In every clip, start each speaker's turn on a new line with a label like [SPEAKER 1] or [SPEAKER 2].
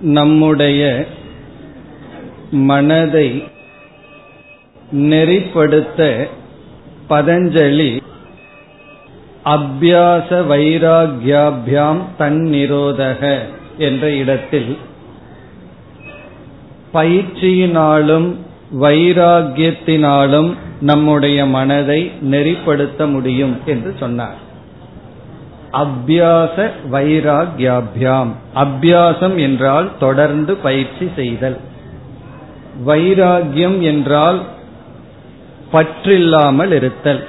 [SPEAKER 1] நம்முடைய மனதை நெறிப்படுத்த பதஞ்சலி அபியாச வைராகியாபியாம் தன்னிரோதக என்ற இடத்தில் பயிற்சியினாலும் வைராகியத்தினாலும் நம்முடைய மனதை நெறிப்படுத்த முடியும் என்று சொன்னார். அபியாச வைராகியாபியாம். அபியாசம் என்றால் தொடர்ந்து பயிற்சி செய்தல். வைராகியம் என்றால் பற்றில்லாமல் இருத்தல்.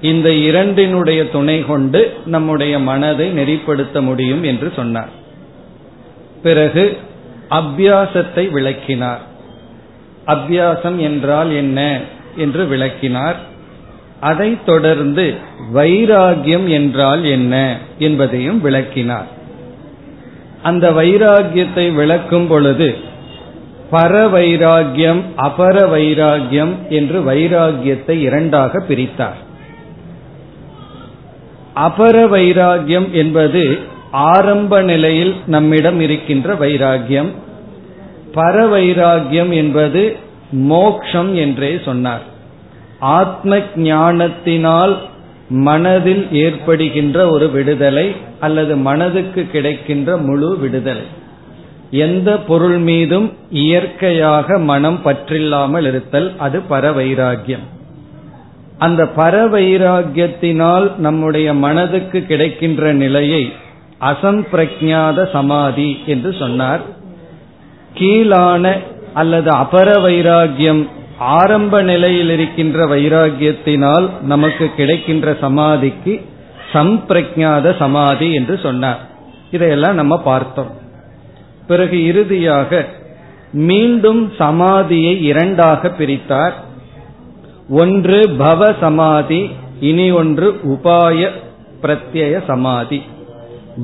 [SPEAKER 1] இந்த இரண்டினுடைய துணை கொண்டு நம்முடைய மனதை நெறிப்படுத்த முடியும் என்று சொன்னார். பிறகு அபியாசத்தை விளக்கினார். அபியாசம் என்றால் என்ன என்று விளக்கினார். அதைத் தொடர்ந்து வைராகியம் என்றால் என்ன என்பதையும் விளக்கினார். அந்த வைராகியத்தை விளக்கும் பொழுது பர வைராகியம் அபர வைராகியம் என்று வைராகியத்தை இரண்டாக பிரித்தார். அபர வைராகியம் என்பது ஆரம்ப நிலையில் நம்மிடம் இருக்கின்ற வைராகியம் பர வைராகியம் என்பது மோக்ஷம் என்றே சொன்னார். ஆத்ம ஞானத்தினால் மனதில் ஏற்படுகின்ற ஒரு விடுதலை அல்லது மனதுக்கு கிடைக்கின்ற முழு விடுதலை. எந்த பொருள் மீதும் இயற்கையாக மனம் பற்றில்லாமல் இருத்தல் அது பரவைராகியம். அந்த பரவைராகியத்தினால் நம்முடைய மனதுக்கு கிடைக்கின்ற நிலையை அசம்பிரஜாத சமாதி என்று சொன்னார். கீழான அல்லது அபர வைராகியம் ஆரம்ப நிலையில் இருக்கின்ற வைராகியத்தினால் நமக்கு கிடைக்கின்ற சமாதிக்கு சம்பிரஜாத சமாதி என்று சொன்னார். இதையெல்லாம் நம்ம பார்த்தோம். பிறகு இறுதியாக மீண்டும் சமாதியை இரண்டாக பிரித்தார். ஒன்று பவ சமாதி இனி ஒன்று உபாய பிரத்யய சமாதி.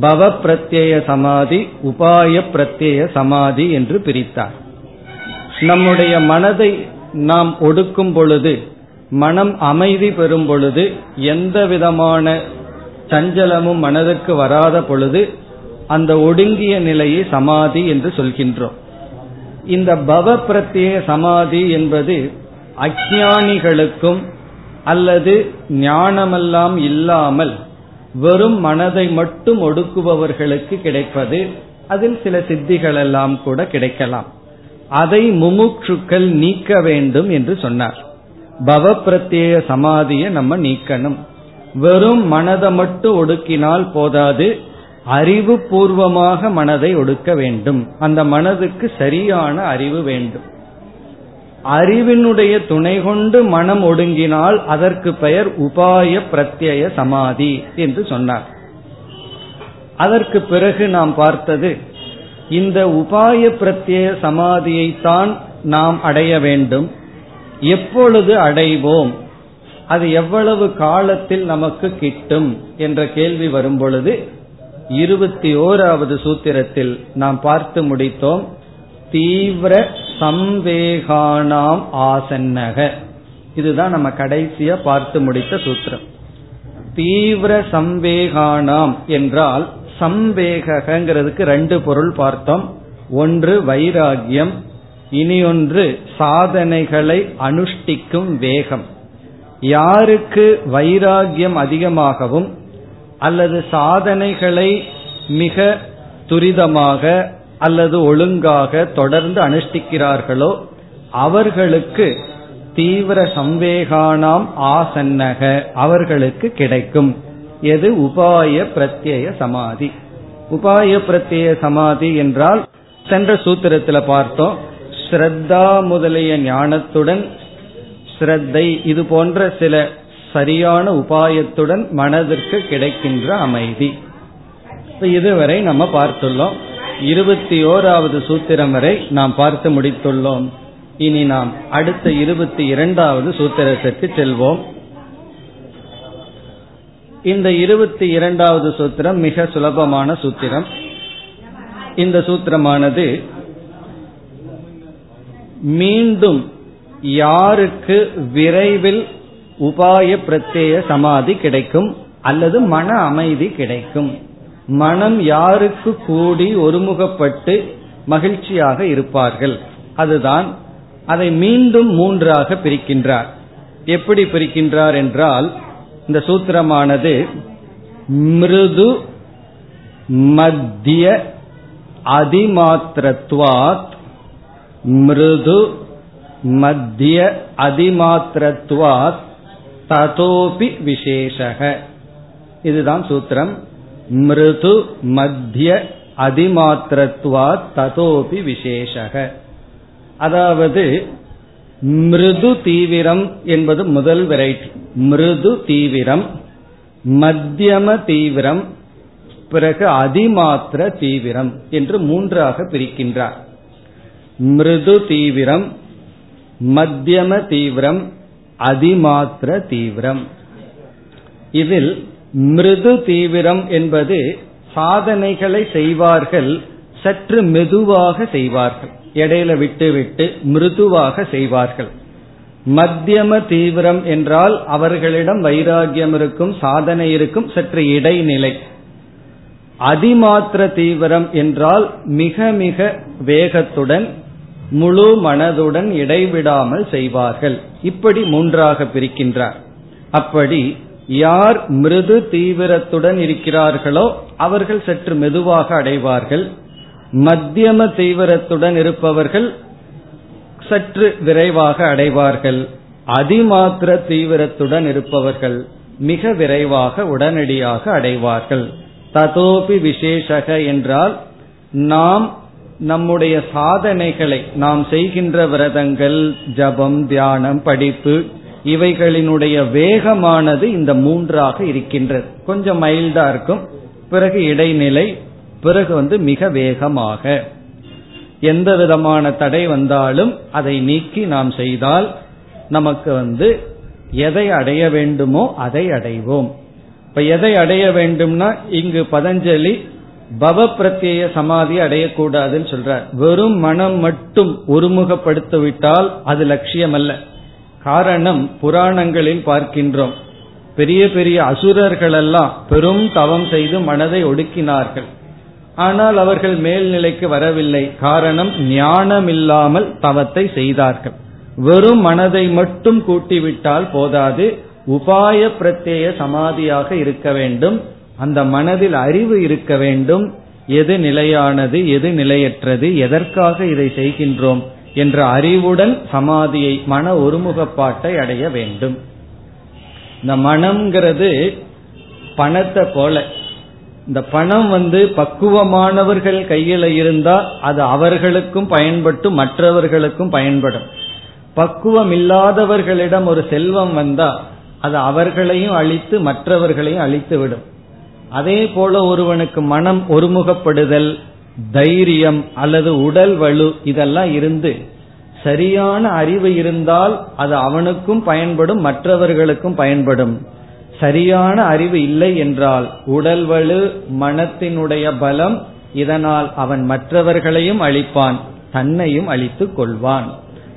[SPEAKER 1] பவ பிரத்யய சமாதி உபாய பிரத்யய சமாதி என்று பிரித்தார். நம்முடைய மனதை நாம் ஒடுக்கும் பொழுது மனம் அமைதி பெறும் பொழுது எந்த விதமான சஞ்சலமும் மனதிற்கு வராத பொழுது அந்த ஒடுங்கிய நிலையை சமாதி என்று சொல்கின்றோம். இந்த பவ பிரத்ய சமாதி என்பது அஜானிகளுக்கும் அல்லது ஞானமெல்லாம் இல்லாமல் வெறும் மனதை மட்டும் ஒடுக்குபவர்களுக்கு கிடைப்பது அதில் சில சித்திகளெல்லாம் கூட கிடைக்கலாம். அதை முமுட்சுக்கள் நீக்க வேண்டும் என்று சொன்னார். பவ பிரத்யேக சமாதியை நம்ம நீக்கணும். வெறும் மனதை மட்டும் ஒடுக்கினால் போதாது அறிவு பூர்வமாக மனதை ஒடுக்க வேண்டும். அந்த மனதுக்கு சரியான அறிவு வேண்டும். அறிவினுடைய துணை கொண்டு மனம் ஒடுங்கினால் அதற்கு பெயர் உபாய பிரத்யய சமாதி என்று சொன்னார். அதற்கு பிறகு நாம் பார்த்தது இந்த உபாய பிரத்ய சமாதியைத்தான் நாம் அடைய வேண்டும். எப்பொழுது அடைவோம்? அது எவ்வளவு காலத்தில் நமக்கு கிட்டும்? என்ற கேள்வி வரும் பொழுது இருபத்தி ஓராவது சூத்திரத்தில் நாம் பார்த்து முடித்தோம். தீவிர சம்வேகானாம் ஆசன்னக. இதுதான் நம்ம கடைசியா பார்த்து முடித்த சூத்திரம். தீவிர சம்வேகானாம் என்றால் சம்வேகங்கிறதுக்கு ரெண்டு பொருள் பார்த்தோம். ஒன்று வைராகியம் இனி ஒன்று சாதனைகளை அனுஷ்டிக்கும் வேகம். யாருக்கு வைராகியம் அதிகமாகவும் அல்லது சாதனைகளை மிக துரிதமாக அல்லது ஒழுங்காக தொடர்ந்து அனுஷ்டிக்கிறார்களோ அவர்களுக்கு தீவிர சம்வேகானாம் ஆசன்னக அவர்களுக்கு கிடைக்கும். எது உபாய பிரத்யய சமாதி? உபாய பிரத்யய சமாதி என்றால் சென்ற சூத்திரத்தில் பார்த்தோம் ஸ்ரத்தா முதலிய ஞானத்துடன் ஸ்ரத்தை இது போன்ற சில சரியான உபாயத்துடன் மனதிற்கு கிடைக்கின்ற அமைதி. இதுவரை நம்ம பார்த்துள்ளோம். இருபத்தி ஓராவது சூத்திரம் வரை நாம் பார்த்து முடித்துள்ளோம். இனி நாம் அடுத்த இருபத்தி இரண்டாவது சூத்திரத்திற்கு செல்வோம். இந்த இருபத்தி இரண்டாவது சூத்திரம் மிக சுலபமான சூத்திரம். இந்த சூத்திரமானது மீண்டும் யாருக்கு விரைவில் உபாய பிரத்யேய சமாதி கிடைக்கும் அல்லது மன அமைதி கிடைக்கும்? மனம் யாருக்கு கூடி ஒருமுகப்பட்டு மகிழ்ச்சியாக இருப்பார்கள்? அதுதான் அதை மீண்டும் மூன்றாக பிரிக்கின்றார். எப்படி பிரிக்கின்றார் என்றால் இந்த சூத்திரமானது மிருது மத்திய அதிமாத்திரத்வாத் மிருது மத்திய அதிமாத்திரத்வாத் ததோபி விசேஷக. இதுதான் சூத்திரம். மிருது மத்திய அதிமாத்திரத்வாத் ததோபி விசேஷக. அதாவது மிருது தீவிரம் என்பது முதல் வெரைட்டி மிருது தீவிரம் மத்தியம தீவிரம் பிறகு அதிமாத்திர தீவிரம் என்று மூன்றாக பிரிக்கின்றார். மிருது தீவிரம் மத்தியம தீவிரம் அதிமாத்திர தீவிரம். இதில் மிருது தீவிரம் என்பது சாதனைகளை செய்வார்கள் சற்று மெதுவாக செய்வார்கள். இடையில விட்டு விட்டு மிருதுவாக செய்வார்கள். மத்தியம தீவிரம் என்றால் அவர்களிடம் வைராகியம் இருக்கும் சாதனை இருக்கும் சற்று இடைநிலை. அதிமாத்திர தீவிரம் என்றால் மிக மிக வேகத்துடன் முழு மனதுடன் இடைவிடாமல் செய்வார்கள். இப்படி மூன்றாக பிரிக்கின்றார். அப்படி யார் மிருது தீவிரத்துடன் இருக்கிறார்களோ அவர்கள் சற்று மெதுவாக அடைவார்கள். மத்தியம தீவிரத்துடன் இருப்பவர்கள் சற்று விரைவாக அடைவார்கள். அதிமாத்திர தீவிரத்துடன் இருப்பவர்கள் மிக விரைவாக உடனடியாக அடைவார்கள். ததோபி விசேஷக என்றால் நாம் நம்முடைய சாதனைகளை நாம் செய்கின்ற விரதங்கள் ஜபம் தியானம் படிப்பு இவைகளினுடைய வேகமானது இந்த மூன்றாக இருக்கின்றது. கொஞ்சம் மைல்டா இருக்கும். பிறகு இடைநிலை பிறகு வந்து மிக வேகமாக. எந்த விதமான தடை வந்தாலும் அதை நீக்கி நாம் செய்தால் நமக்கு வந்து எதை அடைய வேண்டுமோ அதை அடைவோம். இப்ப எதை அடைய வேண்டும்னா இங்கு பதஞ்சலி பவ பிரத்யேய சமாதி அடையக்கூடாதுன்னு சொல்றார். வெறும் மனம் மட்டும் ஒருமுகப்படுத்தி விட்டால் அது லட்சியம் அல்ல காரணம் புராணங்களில் பார்க்கின்றோம். பெரிய பெரிய அசுரர்களெல்லாம் பெரும் தவம் செய்து மனதை ஒடுக்கினார்கள். ஆனால் அவர்கள் மேல்நிலைக்கு வரவில்லை. காரணம் ஞானம் இல்லாமல் தவத்தை செய்தார்கள். வெறும் மனதை மட்டும் கூட்டிவிட்டால் போதாது. உபாய பிரத்யேய சமாதியாக இருக்க வேண்டும். அந்த மனதில் அறிவு இருக்க வேண்டும். எது நிலையானது எது நிலையற்றது எதற்காக இதை செய்கின்றோம் என்ற அறிவுடன் சமாதியை மன ஒருமுகப்பாட்டை அடைய வேண்டும். இந்த மனம்ங்கிறது பணத்தை போல. இந்த பணம் வந்து பக்குவமானவர்கள் கையில இருந்தா அது அவர்களுக்கும் பயன்பட்டு மற்றவர்களுக்கும் பயன்படும். பக்குவம் இல்லாதவர்களிடம் ஒரு செல்வம் வந்தா அது அவர்களையும் அழித்து மற்றவர்களையும் அழித்து விடும் அதே போல ஒருவனுக்கு மனம் ஒருமுகப்படுதல் தைரியம் அல்லது உடல் வலு இதெல்லாம் இருந்து சரியான அறிவு இருந்தால் அது அவனுக்கும் பயன்படும் மற்றவர்களுக்கும் பயன்படும். சரியான அறிவு இல்லை என்றால் உடல் வலு மனத்தினுடைய பலம் இதனால் அவன் மற்றவர்களையும் அழிப்பான் தன்னையும் அழித்துக் கொள்வான்.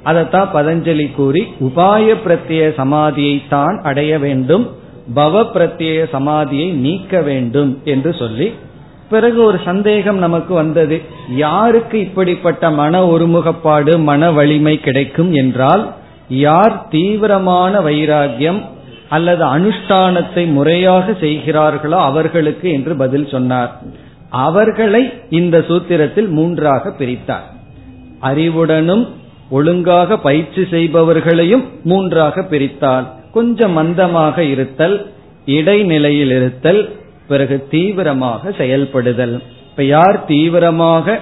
[SPEAKER 1] அதைத்தான் பதஞ்சலி கூறி உபாய பிரத்யேக சமாதியை தான் அடைய வேண்டும் பவ பிரத்யேக சமாதியை நீக்க வேண்டும் என்று சொல்லி பிறகு ஒரு சந்தேகம் நமக்கு வந்தது யாருக்கு இப்படிப்பட்ட மன ஒருமுகப்பாடு மன வலிமை கிடைக்கும் என்றால் யார் தீவிரமான வைராகியம் அல்லது அனுஷ்டானத்தை முறையாக செய்கிறார்களோ அவர்களுக்கு என்று பதில் சொன்னார். அவர்களை இந்த சூத்திரத்தில் மூன்றாக பிரித்தார். அறிவுடனும் ஒழுங்காக பயிற்சி செய்பவர்களையும் மூன்றாக பிரித்தால் கொஞ்சம் மந்தமாக இருத்தல் இடைநிலையில் இருத்தல் பிறகு தீவிரமாக செயல்படுதல். இப்ப யார் தீவிரமாக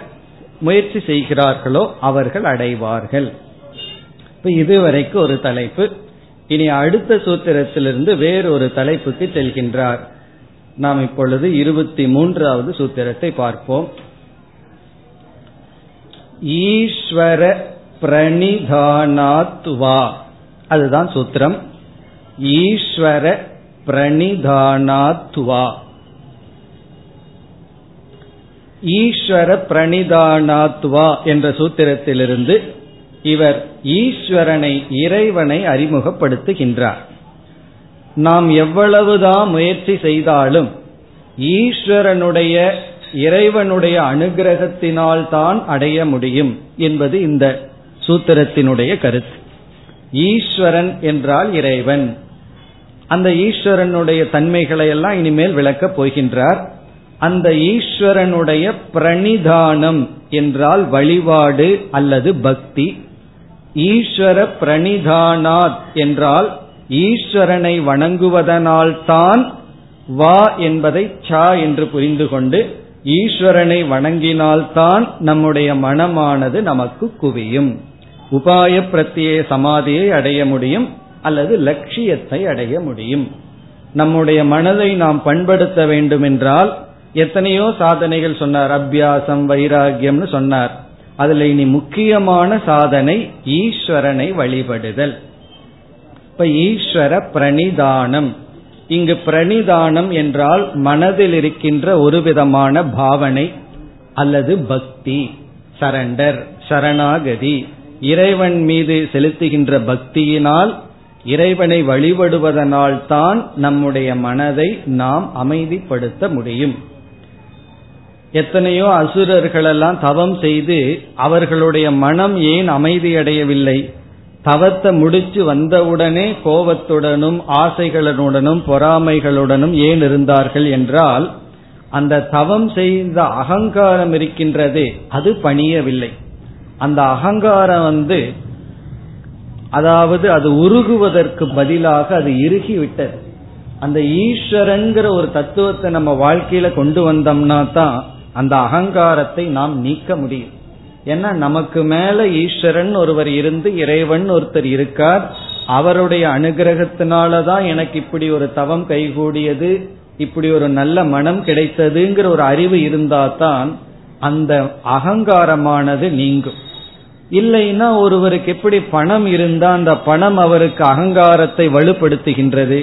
[SPEAKER 1] முயற்சி செய்கிறார்களோ அவர்கள் அடைவார்கள். இப்ப இதுவரைக்கும் ஒரு தலைப்பு. இனி அடுத்த சூத்திரத்திலிருந்து வேறொரு தலைப்புக்கு செல்கின்றார். நாம் இப்பொழுது இருபத்தி மூன்றாவது சூத்திரத்தை பார்ப்போம். ஈஸ்வர பிரணிதானாத்வா அதுதான் சூத்திரம். ஈஸ்வர பிரணிதானாத்வா ஈஸ்வர பிரணிதானாத்வா என்ற சூத்திரத்திலிருந்து இவர் ஈஸ்வரனை இறைவனை அறிமுகப்படுத்துகின்றார். நாம் எவ்வளவுதான் முயற்சி செய்தாலும் ஈஸ்வரனுடைய இறைவனுடைய அனுகிரகத்தினால் தான் அடைய முடியும் என்பது இந்த சூத்திரத்தினுடைய கருத்து. ஈஸ்வரன் என்றால் இறைவன். அந்த ஈஸ்வரனுடைய தன்மைகளை எல்லாம் இனிமேல் விளக்கப் போகின்றார். அந்த ஈஸ்வரனுடைய பிரணிதானம் என்றால் வழிபாடு அல்லது பக்தி ஈஸ்வர பிரணிதானாத் என்றால் ஈஸ்வரனை வணங்குவதனால்தான் வா என்பதை சா என்று புரிந்து கொண்டு ஈஸ்வரனை வணங்கினால்தான் நம்முடைய மனமானது நமக்கு குவியும். உபாய பிரத்திய சமாதியை அடைய முடியும் அல்லது லட்சியத்தை அடைய முடியும். நம்முடைய மனதை நாம் பண்படுத்த வேண்டும் என்றால் எத்தனையோ சாதனைகள் சொன்னார். அபியாசம் வைராகியம்னு சொன்னார். அதுல இனி முக்கியமான சாதனை ஈஸ்வரனை வழிபடுதல். இப்ப ஈஸ்வர பிரணிதானம். இங்கு பிரணிதானம் என்றால் மனதில் இருக்கின்ற ஒரு விதமான பாவனை அல்லது பக்தி சரண்டர் சரணாகதி. இறைவன் மீது செலுத்துகின்ற பக்தியினால் இறைவனை வழிபடுவதனால் தான் நம்முடைய மனதை நாம் அமைதிப்படுத்த முடியும். எத்தனையோ அசுரர்களெல்லாம் தவம் செய்து அவர்களுடைய மனம் ஏன் அமைதியடையவில்லை? தவத்தை முடிச்சு வந்தவுடனே கோபத்துடனும் ஆசைகளுடனும் பொறாமைகளுடனும் ஏன் இருந்தார்கள் என்றால் அந்த தவம் செய்த அகங்காரம் இருக்கின்றதே அது பணியவில்லை. அந்த அகங்காரம் வந்து அதாவது அது உருகுவதற்கு பதிலாக அது இறுகி விட்டது அந்த ஈஸ்வரங்கிற ஒரு தத்துவத்தை நம்ம வாழ்க்கையில கொண்டு வந்தோம்னா தான் அந்த அகங்காரத்தை நாம் நீக்க முடியும். ஏன்னா நமக்கு மேல ஈஸ்வரன் ஒருவர் இருந்து இறைவன் ஒருத்தர் இருக்கார். அவருடைய அனுகிரகத்தினாலதான் எனக்கு இப்படி ஒரு தவம் கைகூடியது இப்படி ஒரு நல்ல மனம் கிடைத்ததுங்கிற ஒரு அறிவு இருந்தா தான் அந்த அகங்காரமானது நீங்கும். இல்லைன்னா ஒருவருக்கு எப்படி பணம் இருந்தா அந்த பணம் அவருக்கு அகங்காரத்தை வலுப்படுத்துகின்றது.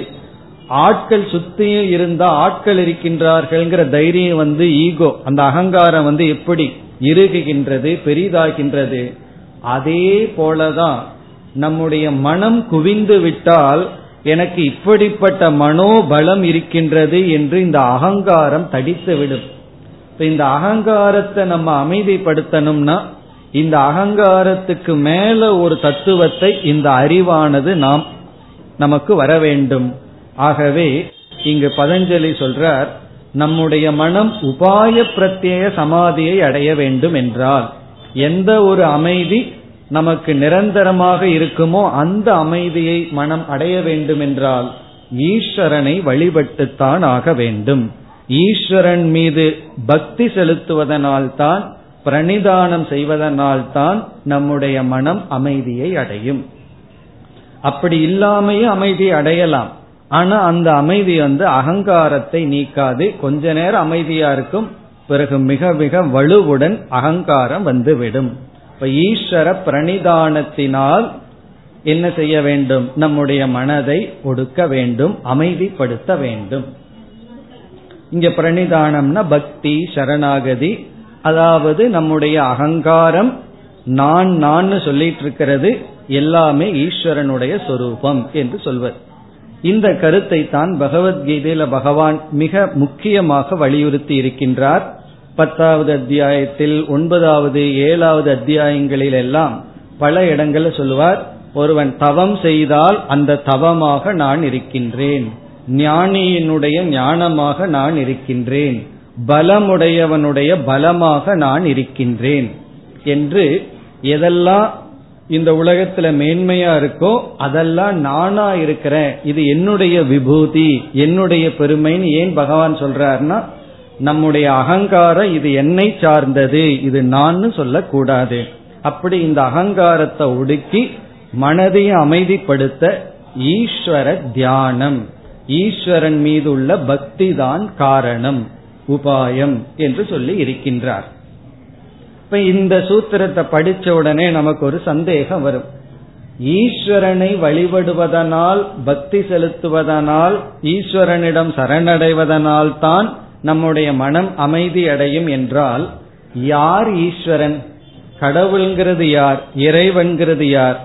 [SPEAKER 1] ஆட்கள் சுத்தியும் இருந்தா ஆட்கள் இருக்கின்றார்கள்ங்கிற தைரியம் வந்து ஈகோ அந்த அகங்காரம் வந்து எப்படி இறுகுகின்றது பெரிதாகின்றது அதே போலதான் நம்முடைய மனம் குவிந்து விட்டால் எனக்கு இப்படிப்பட்ட மனோபலம் இருக்கின்றது என்று இந்த அகங்காரம் தடித்து விடும் இந்த அகங்காரத்தை நம்ம அமைதிப்படுத்தணும்னா இந்த அகங்காரத்துக்கு மேல ஒரு தத்துவத்தை இந்த அறிவானது நாம் நமக்கு வர வேண்டும். ஆகவே இங்கு பதஞ்சலி சொல்றார் நம்முடைய மனம் உபாய பிரத்யேக சமாதியை அடைய வேண்டும் என்றால் எந்த ஒரு அமைதி நமக்கு நிரந்தரமாக இருக்குமோ அந்த அமைதியை மனம் அடைய வேண்டும் என்றால் ஈஸ்வரனை வழிபட்டுத்தான் ஆக வேண்டும். ஈஸ்வரன் மீது பக்தி செலுத்துவதனால்தான் பிரணிதானம் செய்வதனால்தான் நம்முடைய மனம் அமைதியை அடையும். அப்படி இல்லாமையே அமைதி அடையலாம். ஆனா அந்த அமைதி வந்து அகங்காரத்தை நீக்காது. கொஞ்ச நேரம் அமைதியா இருக்கும் பிறகு மிக மிக வலுவுடன் அகங்காரம் வந்துவிடும். இப்ப ஈஸ்வர பிரணிதானத்தினால் என்ன செய்ய வேண்டும்? நம்முடைய மனதை ஒடுக்க வேண்டும் அமைதிப்படுத்த வேண்டும். இங்க பிரணிதானம்னா பக்தி சரணாகதி. அதாவது நம்முடைய அகங்காரம் நான் நான் சொல்லிட்டு இருக்கிறது எல்லாமே ஈஸ்வரனுடைய சொரூபம் என்று சொல்வது இந்த கருத்தை தான் பகவத்கீதையில பகவான் மிக முக்கியமாக வலியுறுத்தி இருக்கின்றார். பத்தாவது அத்தியாயத்தில் ஒன்பதாவது ஏழாவது அத்தியாயங்களில் எல்லாம் பல இடங்களில் சொல்லுவார் ஒருவன் தவம் செய்தால் அந்த தவமாக நான் இருக்கின்றேன். ஞானியினுடைய ஞானமாக நான் இருக்கின்றேன். பலமுடையவனுடைய பலமாக நான் இருக்கின்றேன். என்று எதெல்லாம் இந்த உலகத்துல மேன்மையா இருக்கோ அதெல்லாம் நானா இருக்கிறேன். இது என்னுடைய விபூதி என்னுடைய பெருமைன்னு ஏன் பகவான் சொல்றாருன்னா நம்முடைய அகங்காரம் இது என்னை சார்ந்தது இது நான் சொல்லக்கூடாது. அப்படி இந்த அகங்காரத்தை ஒடுக்கி மனதையும் அமைதிப்படுத்த ஈஸ்வர தியானம். ஈஸ்வரன் மீது உள்ள பக்தி தான் காரணம் உபாயம் என்று சொல்லி இருக்கின்றார். இப்ப இந்த சூத்திரத்தை படிச்ச உடனே நமக்கு ஒரு சந்தேகம் வரும். ஈஸ்வரனை வழிபடுவதனால் பக்தி செலுத்துவதனால் ஈஸ்வரனிடம் சரணடைவதனால் தான் நம்முடைய மனம் அமைதி அடையும் என்றால் யார் ஈஸ்வரன்? கடவுள்ங்கிறது யார்? இறைவன்கிறது யார்?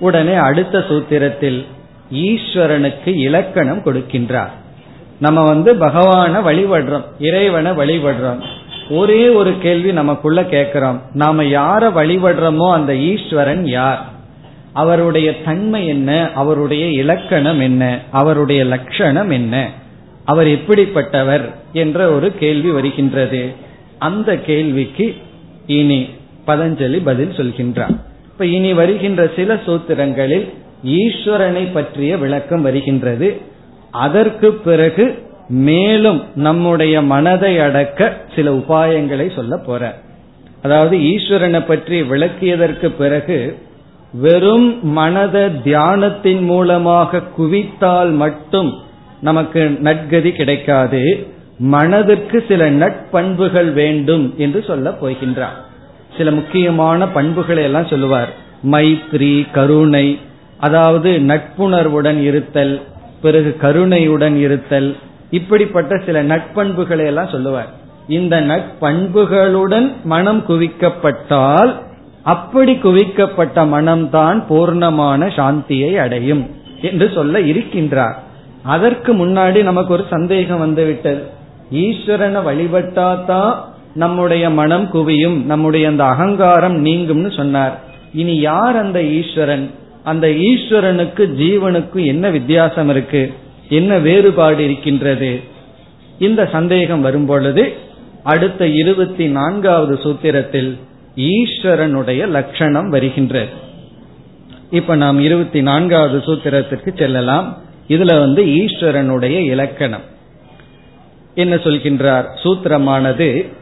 [SPEAKER 1] உடனே அடுத்த சூத்திரத்தில் ஈஸ்வரனுக்கு இலக்கணம் கொடுக்கின்றார். நம்ம வந்து பகவான வழிபடுறோம் இறைவனை வழிபடுறோம். ஒரே ஒரு கேள்வி நமக்குள்ள கேட்கிறோம். நாம யார வழிபடுறோமோ அந்த ஈஸ்வரன் யார்? அவருடைய தன்மை என்ன? அவருடைய இலக்கணம் என்ன? அவருடைய லட்சணம் என்ன? அவர் எப்படிப்பட்டவர் என்ற ஒரு கேள்வி வருகின்றது. அந்த கேள்விக்கு இனி பதஞ்சலி பதில் சொல்கின்றார். இப்ப இனி வருகின்ற சில சூத்திரங்களில் ஈஸ்வரனை பற்றிய விளக்கம் வருகின்றது. அதற்கு பிறகு மேலும் நம்முடைய மனதை அடக்க சில உபாயங்களை சொல்ல போற. அதாவது ஈஸ்வரனை பற்றி விளக்கியதற்கு பிறகு வெறும் மனத தியானத்தின் மூலமாக குவித்தால் மட்டும் நமக்கு நட்கதி கிடைக்காது. மனதிற்கு சில நட்பண்புகள் வேண்டும் என்று சொல்ல போகின்றார். சில முக்கியமான பண்புகளை எல்லாம் சொல்லுவார். மைத்ரி கருணை அதாவது நட்புணர்வுடன் இருத்தல் பிறகு கருணையுடன் இருத்தல் இப்படிப்பட்ட சில நட்பண்புகளை எல்லாம் சொல்லுவார். இந்த நட்பண்புகளுடன் மனம் குவிக்கப்பட்டால் அப்படி குவிக்கப்பட்ட மனம்தான் பூர்ணமான சாந்தியை அடையும் என்று சொல்ல இருக்கின்றார். அதற்கு முன்னாடி நமக்கு ஒரு சந்தேகம் வந்துவிட்டது. ஈஸ்வரனை வழிபட்டாதான் நம்முடைய மனம் குவியும் நம்முடைய அந்த அகங்காரம் நீங்கும்னு சொன்னார். இனி யார் அந்த ஈஸ்வரன்? அந்த ஈஸ்வரனுக்கு ஜீவனுக்கு என்ன வித்தியாசம் இருக்கு? என்ன வேறுபாடு இருக்கின்றது? இந்த சந்தேகம் வரும்பொழுது அடுத்த இருபத்தி நான்காவது சூத்திரத்தில் ஈஸ்வரனுடைய லட்சணம் வருகின்றது. இப்ப நாம் இருபத்தி நான்காவது சூத்திரத்திற்கு செல்லலாம். இதுல வந்து ஈஸ்வரனுடைய இலக்கணம். என்ன சொல்கின்றார்? சூத்திரமானது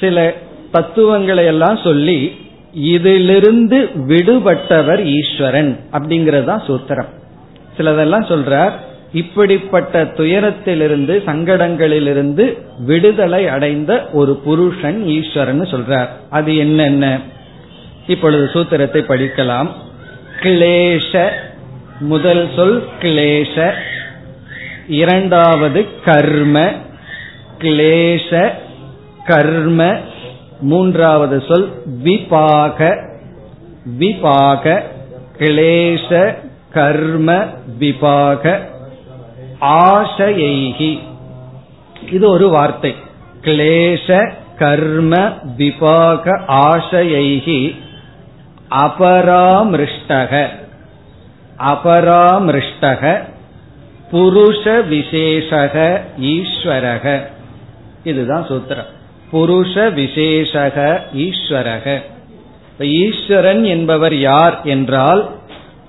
[SPEAKER 1] சில தத்துவங்களை எல்லாம் சொல்லி இதிலிருந்து விடுபட்டவர் ஈஸ்வரன் அப்படிங்கறது தான் சூத்திரம். சிலதெல்லாம் சொல்றார் இப்படிப்பட்ட துயரத்திலிருந்து சங்கடங்களிலிருந்து விடுதலை அடைந்த ஒரு புருஷன் ஈஸ்வரன் சொல்றார். அது என்னென்ன? இப்பொழுது சூத்திரத்தை படிக்கலாம். கிளேஷ முதல் சொல் கிளேஷ. இரண்டாவது கர்ம கிளேஷ கர்ம. மூன்றாவது சொல் விபாக. விபாக கிளேஷ கர்ம விபாக ஆசையைகி. இது ஒரு வார்த்தை. கிளேச கர்ம விபாக ஆசையைகி. அபராமிருஷ்டக. அபராமிருஷ்டக. புருஷ விசேஷக ஈஸ்வரக. இதுதான் சூத்திரம். புருஷ விசேஷக ஈஸ்வரக. ஈஸ்வரன் என்பவர் யார் என்றால்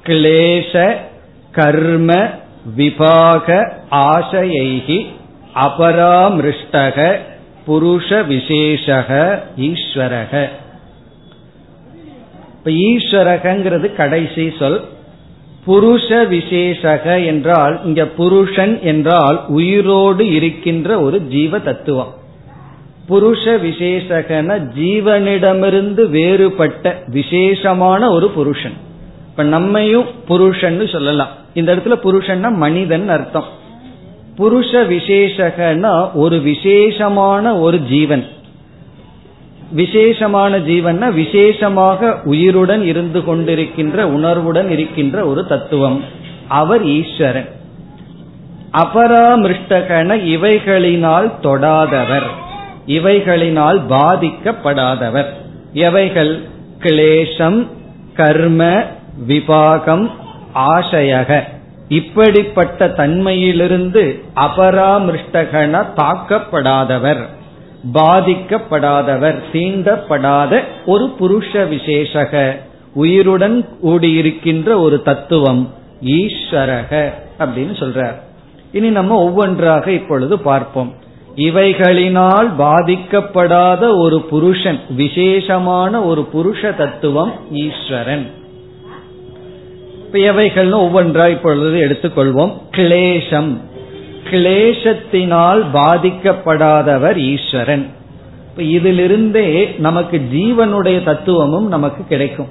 [SPEAKER 1] கிளேச கர்ம விபாக ஆசையைகி அபராமிருஷ்டக புருஷ விசேஷக ஈஸ்வரக. இப்ப ஈஸ்வரகங்கிறது கடைசி சொல். புருஷ விசேஷக என்றால் இங்க புருஷன் என்றால் உயிரோடு இருக்கின்ற ஒரு ஜீவ தத்துவம் புருஷ விசேஷகன ஜீவனிடமிருந்து வேறுபட்ட விசேஷமான ஒரு புருஷன். இப்ப நம்மையும் புருஷன் சொல்லலாம். இந்த இடத்துல புருஷன்னா மனிதன் அர்த்தம். புருஷ விசேஷகனா ஒரு விசேஷமான ஒரு ஜீவன். விசேஷமான ஜீவன்னா விசேஷமாக உயிருடன் இருந்து கொண்டிருக்கின்ற உணர்வுடன் இருக்கின்ற ஒரு தத்துவம். அவர் ஈஸ்வரன். அபராமிருஷ்டகன இவைகளினால் தொடாதவர். இவைகளினால் பாதிக்கப்படாதவர். எவைகள்? கிளேசம் கர்ம விபாகம் ஆசையக. இப்படிப்பட்ட தன்மையிலிருந்து அபராமிருஷ்டகன தாக்கப்படாதவர் பாதிக்கப்படாதவர் தீண்டப்படாத ஒரு புருஷ விசேஷக. உயிருடன் கூடியிருக்கின்ற ஒரு தத்துவம் ஈஸ்வரக அப்படின்னு சொல்றார். இனி நம்ம ஒவ்வொன்றாக இப்பொழுது பார்ப்போம். இவைகளினால் பாதிக்கப்படாத ஒரு புருஷன் விசேஷமான ஒரு புருஷ தத்துவம் ஈஸ்வரன். எவைகள்னு ஒவ்வொன்றா இப்பொழுது எடுத்துக்கொள்வோம். கிளேசம் கிளேசத்தினால் பாதிக்கப்படாதவர் ஈஸ்வரன். இதிலிருந்தே நமக்கு ஜீவனுடைய தத்துவமும் நமக்கு கிடைக்கும்.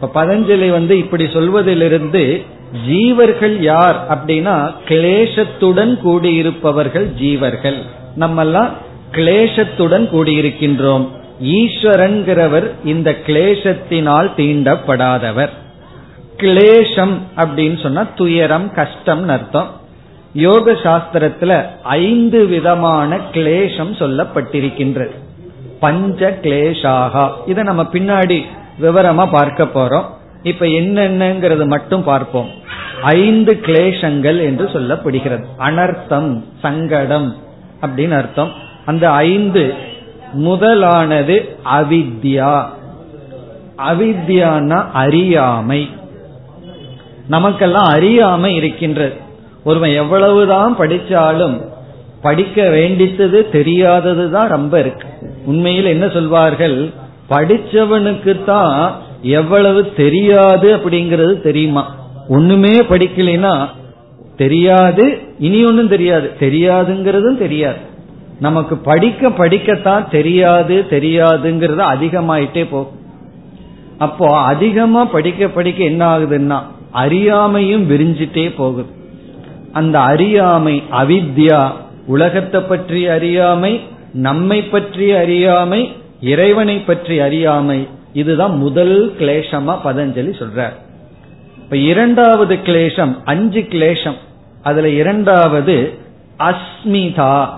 [SPEAKER 1] இப்ப பதஞ்சலி வந்து இப்படி சொல்வதிலிருந்து ஜீவர்கள் யார் அப்படின்னா கிளேசத்துடன் கூடியிருப்பவர்கள் ஜீவர்கள். நம்மெல்லாம் கிளேசத்துடன் கூடியிருக்கின்றோம். ஈஸ்வரன்கிறவர் இந்த கிளேசத்தினால் தீண்டப்படாதவர். கிளேஷம் அப்படின்னு சொன்னா துயரம் கஷ்டம் அர்த்தம். யோக சாஸ்திரத்துல ஐந்து விதமான கிளேஷம் சொல்லப்பட்டிருக்கின்றது. பஞ்ச கிளேஷாகா. இதை நம்ம பின்னாடி விவரமா பார்க்க போறோம். இப்ப என்னென்னங்கிறது மட்டும் பார்ப்போம். ஐந்து கிளேஷங்கள் என்று சொல்லப்படுகிறது. அனர்த்தம் சங்கடம் அப்படின்னு அர்த்தம். அந்த ஐந்து முதலானது அவித்யா. அவித்யானா அறியாமை. நமக்கெல்லாம் அறியாம இருக்கின்றது. ஒருவன் எவ்வளவுதான் படிச்சாலும் படிக்க வேண்டித்தது தெரியாதது தான் ரொம்ப இருக்கு. உண்மையில் என்ன சொல்வார்கள்? படிச்சவனுக்கு தான் எவ்வளவு தெரியாது அப்படிங்கிறது தெரியுமா? ஒண்ணுமே படிக்கலைன்னா தெரியாது இனி ஒன்றும் தெரியாது. தெரியாதுங்கிறதும் தெரியாது. நமக்கு படிக்க படிக்கத்தான் தெரியாது தெரியாதுங்கிறது அதிகமாயிட்டே போகும். அப்போ அதிகமா படிக்க படிக்க என்ன ஆகுதுன்னா அறியாமையும் விரிஞ்சிட்டே போகுது. அந்த அறியாமை அவித்யா உலகத்தை பற்றி அறியாமை நம்மை பற்றி அறியாமை இறைவனை பற்றி அறியாமை இதுதான் முதல் கிளேஷமா பதஞ்சலி சொல்றார். இப்ப இரண்டாவது கிளேஷம் அஞ்சு கிளேஷம். அதுல இரண்டாவது அஸ்மிதா.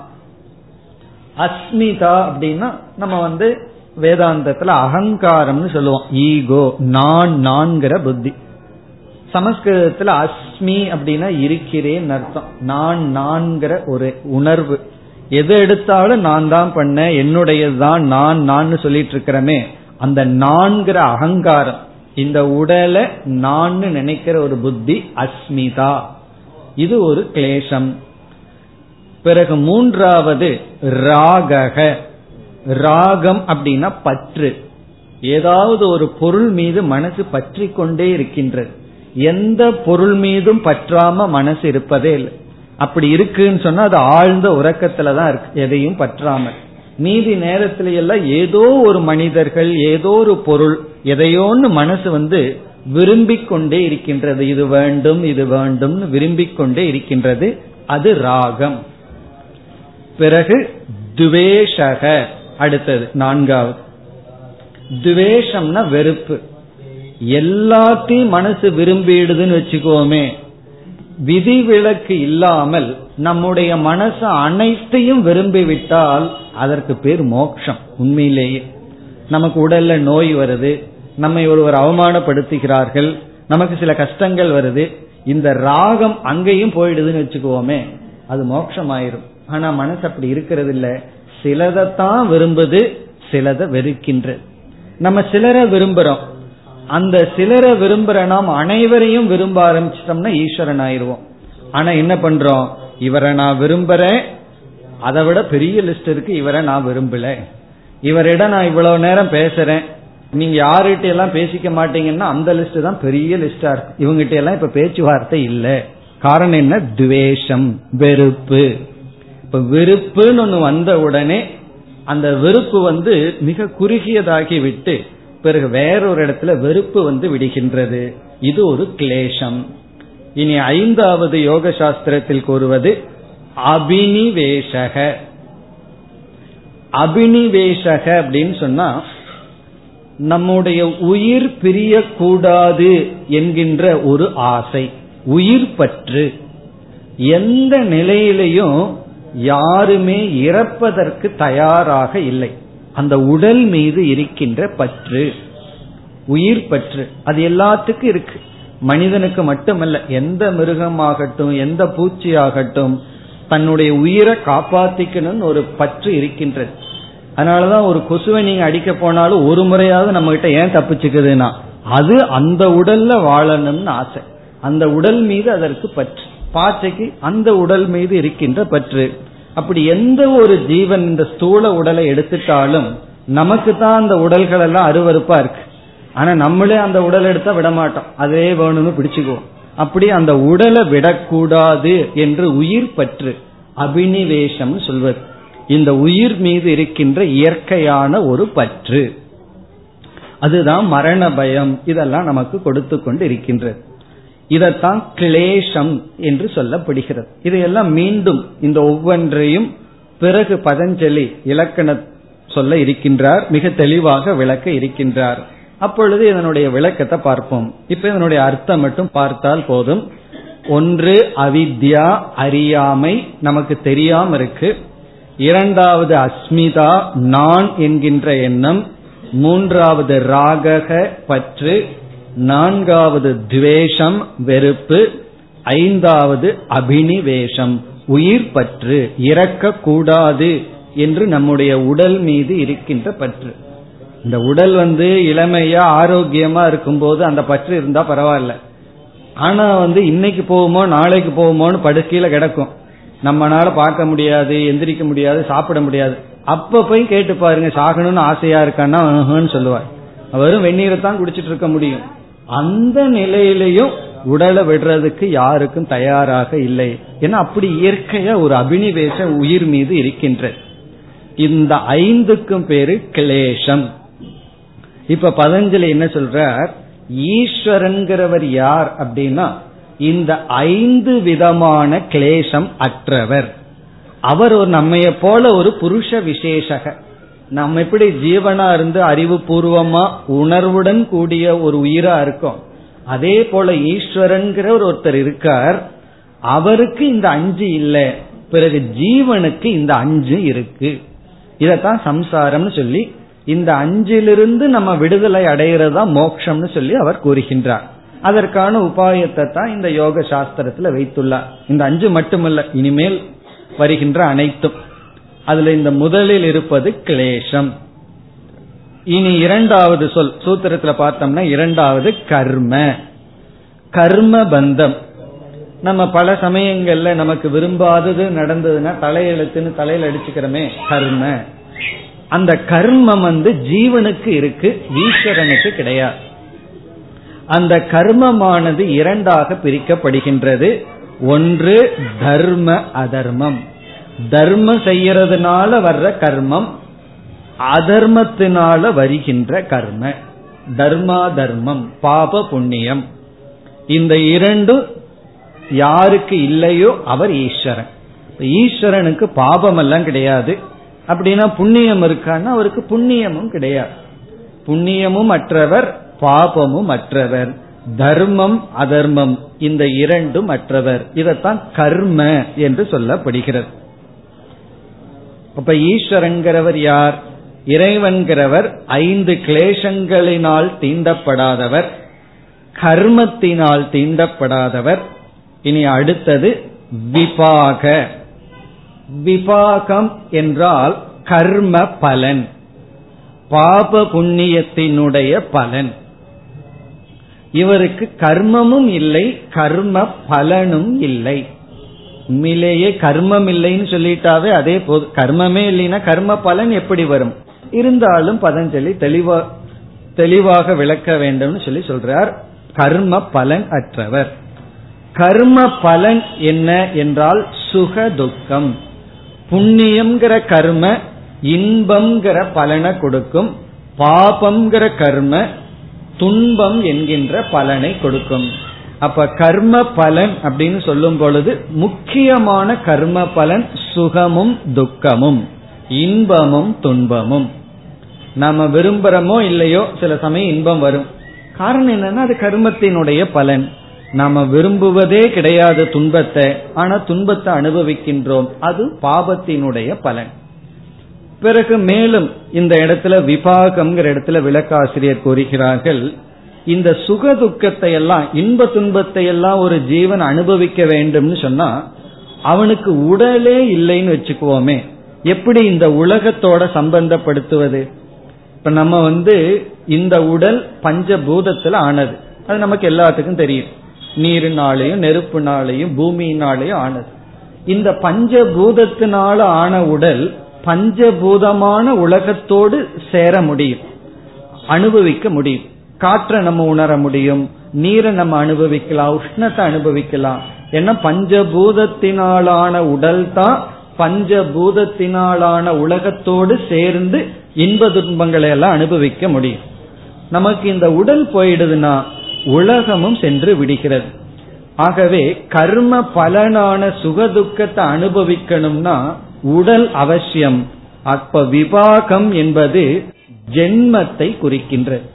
[SPEAKER 1] அஸ்மிதா அப்படின்னா நம்ம வந்து வேதாந்தத்துல அகங்காரம்னு சொல்லுவோம். ஈகோ நான் நான்கிற புத்தி. சமஸ்கிருதத்துல அஸ்மி அப்படின்னா இருக்கிறேன் அர்த்தம். நான் நான்கிற ஒரு உணர்வு. எது எடுத்தாலும் நான் தான் பண்ண என்னுடையதுதான் நான் நான் சொல்லிட்டு இருக்கிறமே அந்த நான்கிற அகங்காரம் இந்த உடலை நான் நினைக்கிற ஒரு புத்தி அஸ்மிதா. இது ஒரு கிளேசம் பிறகு மூன்றாவது ராகக. ராகம் அப்படின்னா பற்று. ஏதாவது ஒரு பொருள் மீது மனசு பற்றி கொண்டே இருக்கின்றது. எந்த பொருள் மீதும் பற்றாம மனசு இருப்பதே இல்லை. அப்படி இருக்குன்னு சொன்னா அது ஆழ்ந்த உறக்கத்துல தான் இருக்கு. எதையும் பற்றாம மீதி நேரத்தில எல்லாம் ஏதோ ஒரு மனிதர்கள் ஏதோ ஒரு பொருள் எதையோன்னு மனசு வந்து விரும்பிக் கொண்டே இருக்கின்றது. இது வேண்டும் இது வேண்டும் விரும்பிக் கொண்டே இருக்கின்றது. அது ராகம். பிறகு துவேஷக அடுத்தது நான்காவது. துவேஷம்னா வெறுப்பு. எல்லாத்தையும் மனசு விரும்பிடுதுன்னு வச்சுக்கோமே. விதிவிலக்கு இல்லாமல் நம்முடைய மனசு அனைத்தையும் விரும்பிவிட்டால் அதற்கு பேர் மோட்சம் உண்மையிலேயே. நமக்கு உடல்ல நோய் வருது நம்மை ஒருவர் அவமானப்படுத்துகிறார்கள் நமக்கு சில கஷ்டங்கள் வருது இந்த ராகம் அங்கேயும் போயிடுதுன்னு வச்சுக்கோமே அது மோட்சம் ஆயிரும் ஆனா மனசு அப்படி இருக்கிறது இல்ல சிலதைத்தான் விரும்புது சிலதை வெறுக்கின்ற நம்ம சிலரை விரும்புறோம். அந்த சிலரை விரும்புற நாம் அனைவரையும் விரும்ப ஆரம்பிச்சிட்டோம்னா ஈஸ்வரன் ஆயிடுவோம் ஆனா என்ன பண்றோம்? இவரை நான் விரும்புறேன் அதை விட பெரிய லிஸ்ட் இருக்கு இவரை நான் விரும்பல. இவரிடம் நான் இவ்வளவு நேரம் பேசுறேன். நீங்க யாருகிட்ட எல்லாம் பேசிக்க மாட்டீங்கன்னா அந்த லிஸ்ட் தான் பெரிய லிஸ்டா இருக்கு. இவங்கிட்ட எல்லாம் இப்ப பேச்சுவார்த்தை இல்ல. காரணம் என்ன? துவேஷம் வெறுப்பு. இப்ப வெறுப்புன்னு ஒண்ணு வந்த உடனே அந்த வெறுப்பு வந்து மிக குறுகியதாகி விட்டு பிறகு வேறொரு இடத்துல வெறுப்பு வந்து விடுகின்றது. இது ஒரு கிளேஷம். இனி ஐந்தாவது யோக சாஸ்திரத்தில் கூறுவது அபினிவேஷக. அபினிவேஷக அப்படின்னு சொன்னா நம்முடைய உயிர் பிரியக்கூடாது என்கின்ற ஒரு ஆசை உயிர் பற்று. எந்த நிலையிலையும் யாருமே இறப்பதற்கு தயாராக இல்லை. அந்த உடல் மீது இருக்கின்ற பற்று உயிர் பற்று அது எல்லாத்துக்கும் இருக்கு. மனிதனுக்கு மட்டுமல்ல எந்த மிருகமாகட்டும் எந்த பூச்சி ஆகட்டும் தன்னுடைய உயிரை காப்பாத்திக்கணும்னு ஒரு பற்று இருக்கின்றது. அதனாலதான் ஒரு கொசுவை நீங்க அடிக்க போனாலும் ஒரு முறையாவது நம்ம கிட்ட ஏன் தப்பிச்சுக்குதுன்னா அது அந்த உடல்ல வாழணும்னு ஆசை. அந்த உடல் மீது அதற்கு பற்று. பாச்சைக்கு அந்த உடல் மீது இருக்கின்ற பற்று. அப்படி எந்த ஒரு ஜீவன் இந்த ஸ்தூல உடலை எடுத்துட்டாலும் நமக்கு தான் அந்த உடல்கள் எல்லாம் அருவறுப்பா இருக்கு. ஆனா நம்மளே அந்த உடல் எடுத்தா விட மாட்டோம் அதே வேணும்னு பிடிச்சுக்குவோம். அப்படி அந்த உடலை விடக்கூடாது என்று உயிர் பற்று அபினிவேஷம் சொல்வது. இந்த உயிர் மீது இருக்கின்ற இயற்கையான ஒரு பற்று. அதுதான் மரண பயம். இதெல்லாம் நமக்கு கொடுத்து கொண்டு இருக்கின்றது. இதத்தான் கிளேஷம் என்று சொல்லப்படுகிறது. இதையெல்லாம் மீண்டும் இந்த ஒவ்வொன்றையும் பிறகு பதஞ்சலி இலக்கண சொல்ல இருக்கின்றார். மிக தெளிவாக விளக்க இருக்கின்றார். அப்பொழுது இதனுடைய விளக்கத்தை பார்ப்போம். இப்ப இதனுடைய அர்த்தம் மட்டும் பார்த்தால் போதும். ஒன்று அவித்யா அறியாமை நமக்கு தெரியாம இருக்கு இரண்டாவது அஸ்மிதா நான் என்கின்ற எண்ணம். மூன்றாவது ராகக பற்று. நான்காவது துவேஷம் வெறுப்பு. ஐந்தாவது அபினிவேஷம் உயிர் பற்று இறக்க கூடாது என்று நம்முடைய உடல் மீது இருக்கின்ற பற்று. இந்த உடல் வந்து இளமையா ஆரோக்கியமா இருக்கும்போது அந்த பற்று இருந்தா பரவாயில்ல. ஆனா வந்து இன்னைக்கு போகுமோ நாளைக்கு போகுமோன்னு படுக்கையில கிடக்கும். நம்மனால பார்க்க முடியாது எந்திரிக்க முடியாது சாப்பிட முடியாது. அப்ப போய் கேட்டு பாருங்க சாகணும்னு ஆசையா இருக்கான்னா சொல்லுவார். வெறும் வெந்நீரை தான் குடிச்சிட்டு இருக்க முடியும். அந்த நிலையிலையும் உடலை விடுறதுக்கு யாருக்கும் தயாராக இல்லை. ஏன்னா அப்படி இயற்கையா ஒரு அபினிவேச உயிர் மீது இருக்கின்ற இந்த ஐந்துக்கும் பேரு கிளேஷம். இப்ப பதஞ்சலி என்ன சொல்றார்? ஈஸ்வரன்கிறவர் யார் அப்படின்னா இந்த ஐந்து விதமான கிளேசம் அற்றவர். அவர் ஒரு நம்மைய போல ஒரு புருஷ விசேஷக நம்ம எப்படி ஜீவனா இருந்து அறிவு பூர்வமா உணர்வுடன் கூடிய ஒரு உயிரா இருக்கும்? அதே போல ஈஸ்வரன்கிற ஒருத்தர் இருக்கார். அவருக்கு இந்த அஞ்சு இல்லை. பிறகு ஜீவனுக்கு இந்த அஞ்சு இருக்கு. இதத்தான் சம்சாரம்னு சொல்லி இந்த அஞ்சிலிருந்து நம்ம விடுதலை அடைகிறதா மோக்ஷம்னு சொல்லி அவர் கூறுகின்றார். அதற்கான உபாயத்தை தான் இந்த யோக சாஸ்திரத்துல வைத்துள்ளார். இந்த அஞ்சு மட்டுமல்ல இனிமேல் வருகின்ற அனைத்தும். அதுல இந்த முதலில் இருப்பது கிளேஷம். இனி இரண்டாவது சொல் சூத்திரத்துல பார்த்தோம்னா இரண்டாவது கர்ம. கர்ம பந்தம். நம்ம பல சமயங்கள்ல நமக்கு விரும்பாதது நடந்ததுன்னா தலையெழுத்துன்னு தலையில அடிச்சுக்கிறோமே கர்ம. அந்த கர்மம் வந்து ஜீவனுக்கு இருக்கு ஈஸ்வரனுக்கு கிடையாது. அந்த கர்மமானது இரண்டாக பிரிக்கப்படுகின்றது. ஒன்று தர்ம அதர்மம். தர்மம் செய்யறதுனால வர்ற கர்மம் அதர்மத்தினால வருகின்ற கர்ம. தர்மா தர்மம் பாப புண்ணியம். இந்த இரண்டும் யாருக்கு இல்லையோ அவர் ஈஸ்வரன். ஈஸ்வரனுக்கு பாபம் எல்லாம் கிடையாது. அப்படின்னா புண்ணியம் இருக்கான்னா அவருக்கு புண்ணியமும் கிடையாது. புண்ணியமும் அற்றவர் பாபமும் அற்றவர். தர்மம் அதர்மம் இந்த இரண்டும் அற்றவர். இதத்தான் கர்ம என்று சொல்லப்படுகிறது. அப்ப ஈஸ்வரங்கிறவர் யார்? இறைவன்கிறவர் ஐந்து கிளேசங்களினால் தீண்டப்படாதவர் கர்மத்தினால் தீண்டப்படாதவர். இனி அடுத்தது விபாக. விபாகம் என்றால் கர்ம பலன் பாப புண்ணியத்தினுடைய பலன். இவருக்கு கர்மமும் இல்லை கர்ம பலனும் இல்லை. உண்மையிலேயே கர்மம் இல்லைன்னு சொல்லிட்டாவே அதே போது கர்மமே இல்லைன்னா கர்ம பலன் எப்படி வரும்? இருந்தாலும் பதஞ்சலி தெளிவா தெளிவாக விளக்க வேண்டும்னு சொல்லி சொல்றார். கர்ம பலன் அற்றவர். கர்ம பலன் என்ன என்றால் சுக துக்கம். புண்ணியம்ங்கிற கர்ம இன்பம்ங்கிற பலனை கொடுக்கும். பாபம்ங்கிற கர்ம துன்பம் என்கின்ற பலனை கொடுக்கும். அப்ப கர்ம பலன் அப்படின்னு சொல்லும் பொழுது முக்கியமான கர்ம பலன் சுகமும் துக்கமும் இன்பமும் துன்பமும். நம்ம விரும்புறமோ இல்லையோ சில சமயம் இன்பம் வரும். காரணம் என்னன்னா அது கர்மத்தினுடைய பலன். நாம விரும்புவதே கிடையாது துன்பத்தை ஆனா துன்பத்தை அனுபவிக்கின்றோம். அது பாபத்தினுடைய பலன். பிறகு மேலும் இந்த இடத்துல விபாகம்ங்கிற இடத்துல விளக்காசிரியர் கூறுகிறார்கள் இந்த சுக துக்கத்தை எல்லாம் இன்ப துன்பத்தை எல்லாம் ஒரு ஜீவன் அனுபவிக்க வேண்டும்னு சொன்னா அவனுக்கு உடலே இல்லைன்னு வச்சுக்குவோமே. எப்படி இந்த உலகத்தோட சம்பந்தப்படுத்துவது? இப்ப நம்ம வந்து இந்த உடல் பஞ்சபூதத்துல ஆனது. அது நமக்கு எல்லாத்துக்கும் தெரியும். நீரினாலையும் நெருப்புனாலையும் பூமியினாலையும் ஆனது. இந்த பஞ்சபூதத்தினால ஆன உடல் பஞ்சபூதமான உலகத்தோடு சேர முடியும். அனுபவிக்க முடியும். காற்றை நம்ம உணர முடியும் நீரை நம்ம அனுபவிக்கலாம் உஷ்ணத்தை அனுபவிக்கலாம். ஏன்னா பஞ்சபூதத்தினாலான உடல் தான் பஞ்சபூதத்தினாலான உலகத்தோடு சேர்ந்து இன்ப துன்பங்களை எல்லாம் அனுபவிக்க முடியும். நமக்கு இந்த உடல் போயிடுதுன்னா உலகமும் சென்று விடுகிறது. ஆகவே கர்ம பலனான சுகதுக்கத்தை அனுபவிக்கணும்னா உடல் அவசியம். அப்ப விவாகம் என்பது ஜென்மத்தை குறிக்கின்றது.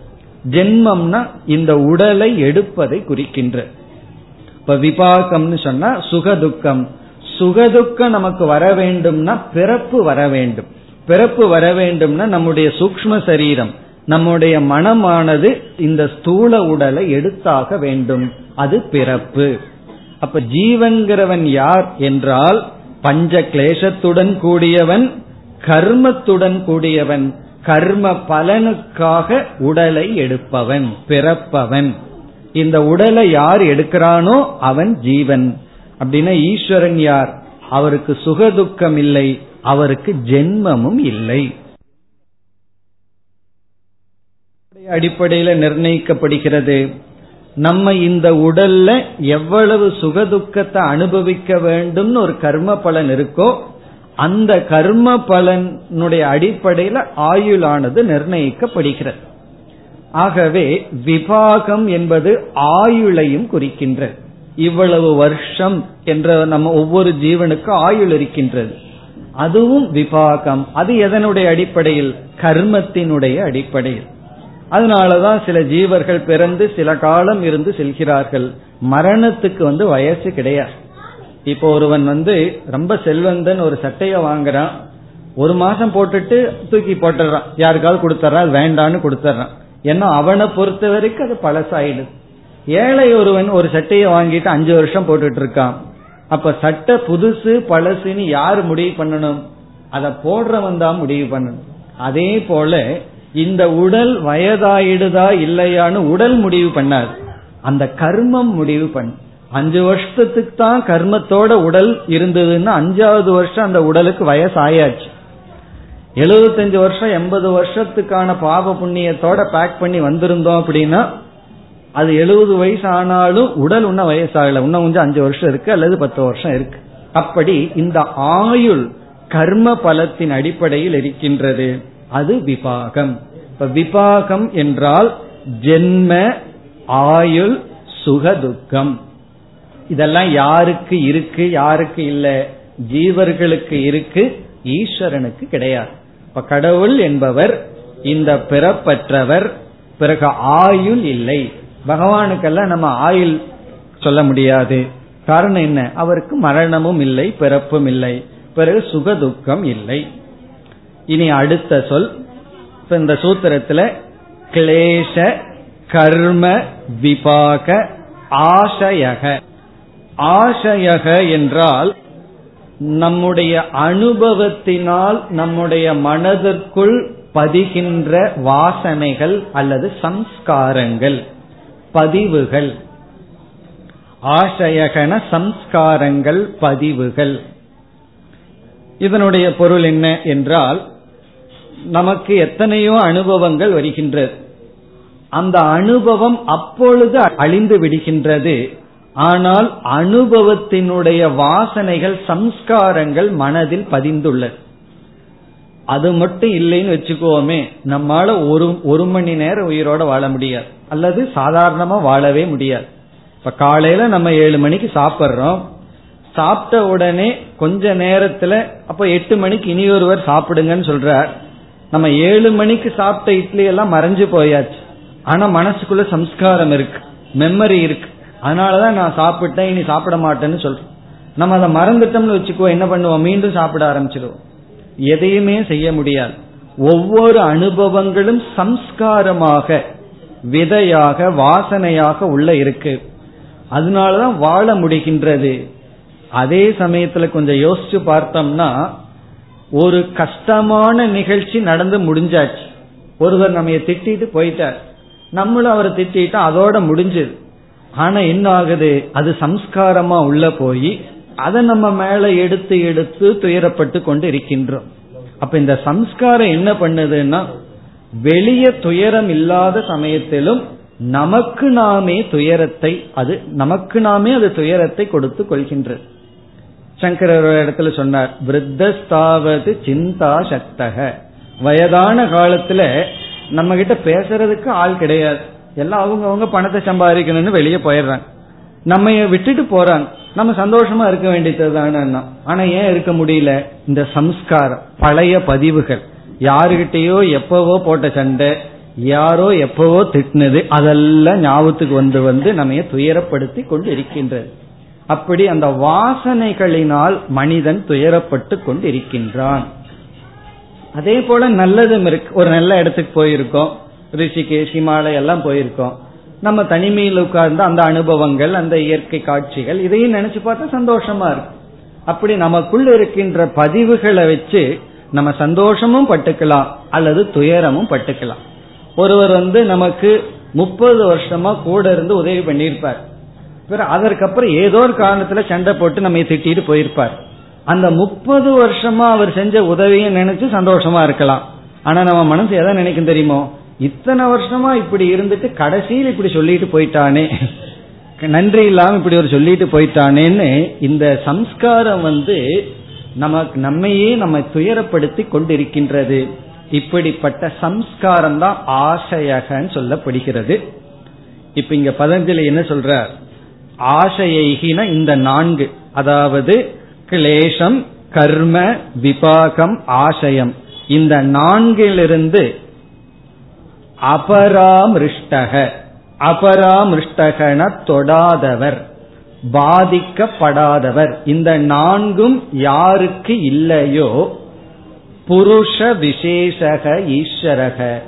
[SPEAKER 1] ஜென்மம்னா இந்த உடலை எடுப்பதை குறிக்கின்ற. இப்ப விபாகம்னு சொன்னா சுகதுக்கம். சுகதுக்கம் நமக்கு வர வேண்டும்னா பிறப்பு வர வேண்டும். பிறப்பு வர வேண்டும்னா நம்முடைய சூக்ம சரீரம் நம்முடைய மனமானது இந்த ஸ்தூல உடலை எடுத்தாக வேண்டும். அது பிறப்பு. அப்ப ஜீவன்கிறவன் யார் என்றால் பஞ்ச கிளேசத்துடன் கூடியவன் கர்மத்துடன் கூடியவன். கர்ம பலனுக்காக உடலை எடுப்பவன் பிறப்பவன். இந்த உடலை யார் எடுக்கிறானோ அவன் ஜீவன். அப்படின்னா ஈஸ்வரன் யார்? அவருக்கு சுகதுக்கம் இல்லை அவருக்கு ஜென்மமும் இல்லை. அடிப்படையில் நிர்ணயிக்கப்படுகிறது? நம்ம இந்த உடல்ல எவ்வளவு சுகதுக்கத்தை அனுபவிக்க வேண்டும்னு ஒரு கர்ம பலன் இருக்கோ அந்த கர்ம பலனுடைய அடிப்படையில் ஆயுளானது நிர்ணயிக்கப்படுகிறது. ஆகவே விபாகம் என்பது ஆயுளையும் குறிக்கின்றது. இவ்வளவு வருஷம் என்ற நம்ம ஒவ்வொரு ஜீவனுக்கும் ஆயுள் இருக்கின்றது. அதுவும் விபாகம். அது எதனுடைய அடிப்படையில்? கர்மத்தினுடைய அடிப்படையில். அதனாலதான் சில ஜீவர்கள் பிறந்து சில காலம் இருந்து செல்கிறார்கள். மரணத்துக்கு வந்து வயசு கிடையாது. இப்போ ஒருவன் வந்து ரொம்ப செல்வந்தன் ஒரு சட்டைய வாங்குறான் ஒரு மாசம் போட்டுட்டு தூக்கி போட்டுறான் யாருக்காவது கொடுத்துறான் அது வேண்டான்னு கொடுத்துறான் ஏன்னா அவனை பொறுத்த வரைக்கும் அது பழசாயிடுது. ஏழை ஒருவன் ஒரு சட்டையை வாங்கிட்டு அஞ்சு வருஷம் போட்டுட்டு இருக்கான். அப்ப சட்டை புதுசு பழசுன்னு யாரு முடிவு பண்ணணும்? அதை போடுறவன் தான் முடிவு பண்ணணும். அதே போல இந்த உடல் வயதாயிடுதா இல்லையான்னு உடல் முடிவு பண்ணாது. அந்த கர்மம் முடிவு பண்ணும். அஞ்சு வருஷத்துக்கு தான் கர்மத்தோட உடல் இருந்ததுன்னா அஞ்சாவது வருஷம் அந்த உடலுக்கு வயசாயாச்சு. எழுபத்தஞ்சு வருஷம் எண்பது வருஷத்துக்கான பாவ புண்ணியத்தோட பேக் பண்ணி வந்திருந்தோம் அப்படின்னா அது எழுபது வயசு ஆனாலும் உடல் இன்னும் வயசாகல. இன்னும் கொஞ்சம் அஞ்சு வருஷம் இருக்கு அல்லது பத்து வருஷம் இருக்கு. அப்படி இந்த ஆயுள் கர்ம பலத்தின் அடிப்படையில் இருக்கின்றது. அது விபாகம். இப்ப விபாகம் என்றால் ஜென்ம ஆயுள் சுகதுக்கம். இதெல்லாம் யாருக்கு இருக்கு யாருக்கு இல்ல? ஜீவர்களுக்கு இருக்கு ஈஸ்வரனுக்கு கிடையாது. இப்ப கடவுள் என்பவர் இந்த பிறப்பற்றவர் பிறகு ஆயுள் இல்லை. பகவானுக்கெல்லாம் நம்ம ஆயுள் சொல்ல முடியாது. காரணம் என்ன? அவருக்கு மரணமும் இல்லை பிறப்பும் இல்லை. பிறகு சுகதுக்கம் இல்லை. இனி அடுத்த சொல். இப்ப இந்த சூத்திரத்துல கிளேஷ கர்ம விபாக ஆசயக. ஆசையக என்றால் நம்முடைய அனுபவத்தினால் நம்முடைய மனதிற்குள் பதிகின்ற வாசனைகள் அல்லது சம்ஸ்காரங்கள் பதிவுகள். ஆசையகன சம்ஸ்காரங்கள் பதிவுகள். இதனுடைய பொருள் என்ன என்றால் நமக்கு எத்தனையோ அனுபவங்கள் வருகின்றது. அந்த அனுபவம் அப்பொழுது அழிந்து விடுகின்றது. ஆனால் அனுபவத்தினுடைய வாசனைகள் சம்ஸ்காரங்கள் மனதில் பதிந்துள்ளது. அது மட்டும் இல்லைன்னு வச்சுக்கோமே நம்மால ஒரு ஒரு மணி நேரம் உயிரோட வாழ முடியாது. அல்லது சாதாரணமா வாழவே முடியாது. இப்ப காலையில நம்ம ஏழு மணிக்கு சாப்பிட்றோம். சாப்பிட்ட உடனே கொஞ்ச நேரத்துல அப்ப எட்டு மணிக்கு இனி ஒருவர் சாப்பிடுங்கன்னு சொல்றார். நம்ம ஏழு மணிக்கு சாப்பிட்ட இட்லி எல்லாம் மறைஞ்சு போயாச்சு. ஆனா மனசுக்குள்ள சம்ஸ்காரம் இருக்கு மெமரி இருக்கு. அதனாலதான் நான் சாப்பிட்டேன் இனி சாப்பிட மாட்டேன்னு சொல்றேன். நம்ம அதை மறந்துட்டோம்னு வச்சுக்கோ என்ன பண்ணுவோம்? மீண்டும் சாப்பிட ஆரம்பிச்சிடுவோம் எதையுமே செய்ய முடியாது. ஒவ்வொரு அனுபவங்களும் சம்ஸ்காரமாக விதையாக வாசனையாக உள்ள இருக்கு. அதனாலதான் வாழ முடிகின்றது. அதே சமயத்துல கொஞ்சம் யோசிச்சு பார்த்தோம்னா ஒரு கஷ்டமான நிகழ்ச்சி நடந்து முடிஞ்சாச்சு. ஒருவர் நம்ம திட்டிட்டு போயிட்டார். நம்மளும் அவரை திட்டா அதோட முடிஞ்சது. ஆனா என்ன ஆகுது? அது சம்ஸ்காரமா உள்ள போய் அதை நம்ம மேல எடுத்து எடுத்து துயரப்பட்டு கொண்டு இருக்கின்றோம். அப்ப இந்த சம்ஸ்காரம் என்ன பண்ணுதுன்னா வெளிய துயரம் இல்லாத சமயத்திலும் நமக்கு நாமே துயரத்தை அது நமக்கு நாமே அது துயரத்தை கொடுத்து கொள்கின்றது சங்கரர் ஒரு இடத்துல சொன்னார் விருத்தஸ்தாவது சிந்தா சக்தக. வயதான காலத்துல நம்ம கிட்ட பேசுறதுக்கு ஆள் கிடையாது. எல்லாம் அவங்கவுங்க பணத்தை சம்பாதிக்கணும்னு வெளியே போயிடுறாங்க. நம்ம விட்டுட்டு போறாங்க. நம்ம சந்தோஷமா இருக்க வேண்டியது ஆனா ஏன் இருக்க முடியல? இந்த சம்ஸ்காரம் பழைய பதிவுகள். யாருகிட்டயோ எப்பவோ போட்ட சண்டை யாரோ எப்பவோ திட்டினது அதெல்லாம் ஞாபகத்துக்கு வந்து வந்து நம்ம துயரப்படுத்தி கொண்டு இருக்கின்றது அப்படி அந்த வாசனைகளினால் மனிதன் துயரப்பட்டு கொண்டு இருக்கின்றான் அதே போல நல்லதும் இருக்கு. ஒரு நல்ல இடத்துக்கு போயிருக்கோம். ரிஷிகேஷ் ஹிமாலய எல்லாம் போயிருக்கோம். நம்ம தனிமையில் உட்கார்ந்து அந்த அனுபவங்கள் அந்த இயற்கை காட்சிகள் இதையும் நினைச்சு பார்த்தா சந்தோஷமா இருக்கும். அப்படி நமக்குள்ள இருக்கின்ற பதிவுகளை வச்சு நம்ம சந்தோஷமும் பட்டுக்கலாம் அல்லது துயரமும் பட்டுக்கலாம். ஒருவர் வந்து நமக்கு முப்பது வருஷமா கூட இருந்து உதவி பண்ணியிருப்பார். அதற்கப்புறம் ஏதோ ஒரு காரணத்துல சண்டை போட்டு நம்ம திட்டிட்டு போயிருப்பார். அந்த முப்பது வருஷமா அவர் செஞ்ச உதவியை நினைச்சு சந்தோஷமா இருக்கலாம். ஆனா நம்ம மனசு எதை நினைக்கும் தெரியுமோ? இத்தனை வருஷமா இப்படி இருந்துட்டு கடைசியில் இப்படி சொல்லிட்டு போயிட்டானே. நன்றி இல்லாம இப்படி ஒரு சொல்லிட்டு போயிட்டானேன்னு இந்த சம்ஸ்காரம் வந்து நமக்கு நம்மையே நம்ம துயரப்படுத்தி கொண்டிருக்கின்றது. இப்படிப்பட்ட சம்ஸ்காரம் தான் ஆசையகன்னு சொல்லப்படுகிறது. இப்ப இங்க பதஞ்சலி என்ன சொல்ற ஆசையின இந்த நான்கு அதாவது கிளேஷம் கர்ம விபாகம் ஆசயம். இந்த நான்கிலிருந்து அபராமிருஷ்டக. அபராமிருஷ்டகன தொடாதவர். பாதிக்கப்படாதவர். இந்த நான்கும் யாருக்கு இல்லையோ? புருஷ விசேஷக ஈஸ்வரக.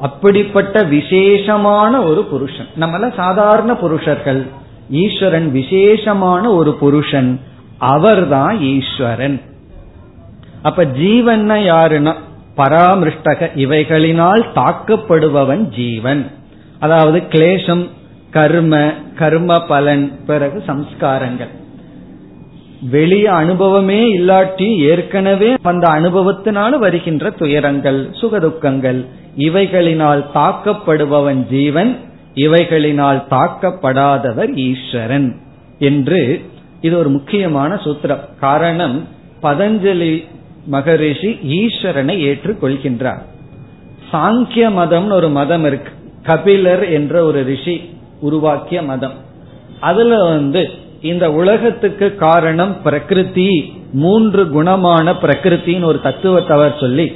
[SPEAKER 1] அப்படிப்பட்ட விசேஷமான ஒரு புருஷன். நம்மள சாதாரண புருஷர்கள். ஈஸ்வரன் விசேஷமான ஒரு புருஷன். அவர்தான் ஈஸ்வரன். அப்ப ஜீவன் யாருன்னா? பராமிருஷ்டக இவைகளினால் தாக்கப்படுபவன் ஜீவன். அதாவது கிளேசம் கர்ம கர்ம பலன் பிறகு சம்ஸ்காரங்கள். வெளிய அனுபவமே இல்லாட்டி ஏற்கனவே அந்த அனுபவத்தினால வருகின்ற துயரங்கள் சுகதுக்கங்கள் இவைகளினால் தாக்கப்படுபவன் ஜீவன் இவைகளினால் தாக்கப்படாதவர் ஈஸ்வரன் என்று இது ஒரு முக்கியமான சூத்திரம். காரணம் பதஞ்சலி மகரிஷி ஈஸ்வரனை ஏற்றுக்கொள்கின்றார். சாங்கிய மதம்னு ஒரு மதம் இருக்கு. கபிலர் என்ற ஒரு ரிஷி உருவாக்கிய மதம். அதுல வந்து இந்த உலகத்துக்கு காரணம் பிரகிருதி மூன்று குணமான பிரகிருத்தின்னு ஒரு தத்துவத்தை அவர் சொல்லி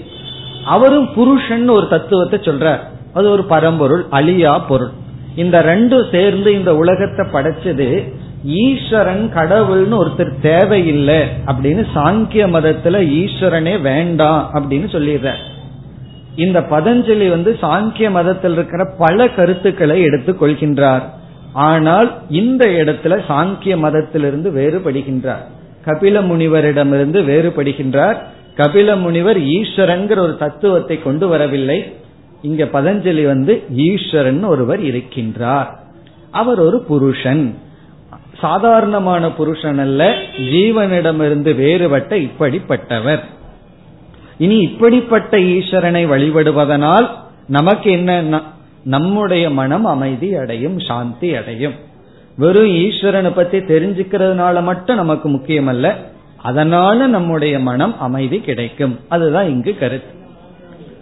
[SPEAKER 1] அவரும் புருஷன் ஒரு தத்துவத்தை சொல்றார். அது ஒரு பரம்பொருள் அழியா பொருள். இந்த ரெண்டும் சேர்ந்து இந்த உலகத்தை படைச்சது ஈஸ்வரன் கடவுள்னு ஒருத்தர் தேவையில்லை அப்படின்னு சாங்கிய மதத்துல ஈஸ்வரனே வேண்டாம் அப்படின்னு சொல்லிடுற இந்த பதஞ்சலி வந்து சாங்கிய மதத்தில் இருக்கிற பல கருத்துக்களை எடுத்துக் கொள்கின்றார். ஆனால் இந்த இடத்துல சாங்கிய மதத்திலிருந்து வேறுபடுகின்றார். கபில முனிவரிடமிருந்து வேறுபடுகின்றார். கபில முனிவர் ஈஸ்வரன்கிற ஒரு தத்துவத்தை கொண்டு வரவில்லை. இங்க பதஞ்சலி வந்து ஈஸ்வரன் ஒருவர் இருக்கின்றார். அவர் ஒரு புருஷன். சாதாரணமான புருஷன் அல்ல ஜீவனிடமிருந்து வேறுபட்ட இப்படிப்பட்டவர். இனி இப்படிப்பட்ட ஈஸ்வரனை வழிபடுவதனால் நமக்கு என்ன நம்முடைய மனம் அமைதி அடையும் சாந்தி அடையும். வெறும் ஈஸ்வரனை பத்தி தெரிஞ்சுக்கிறதுனால மட்டும் நமக்கு முக்கியம் அல்ல அதனால நம்முடைய மனம் அமைதி கிடைக்கும். அதுதான் இங்கு கருத்து.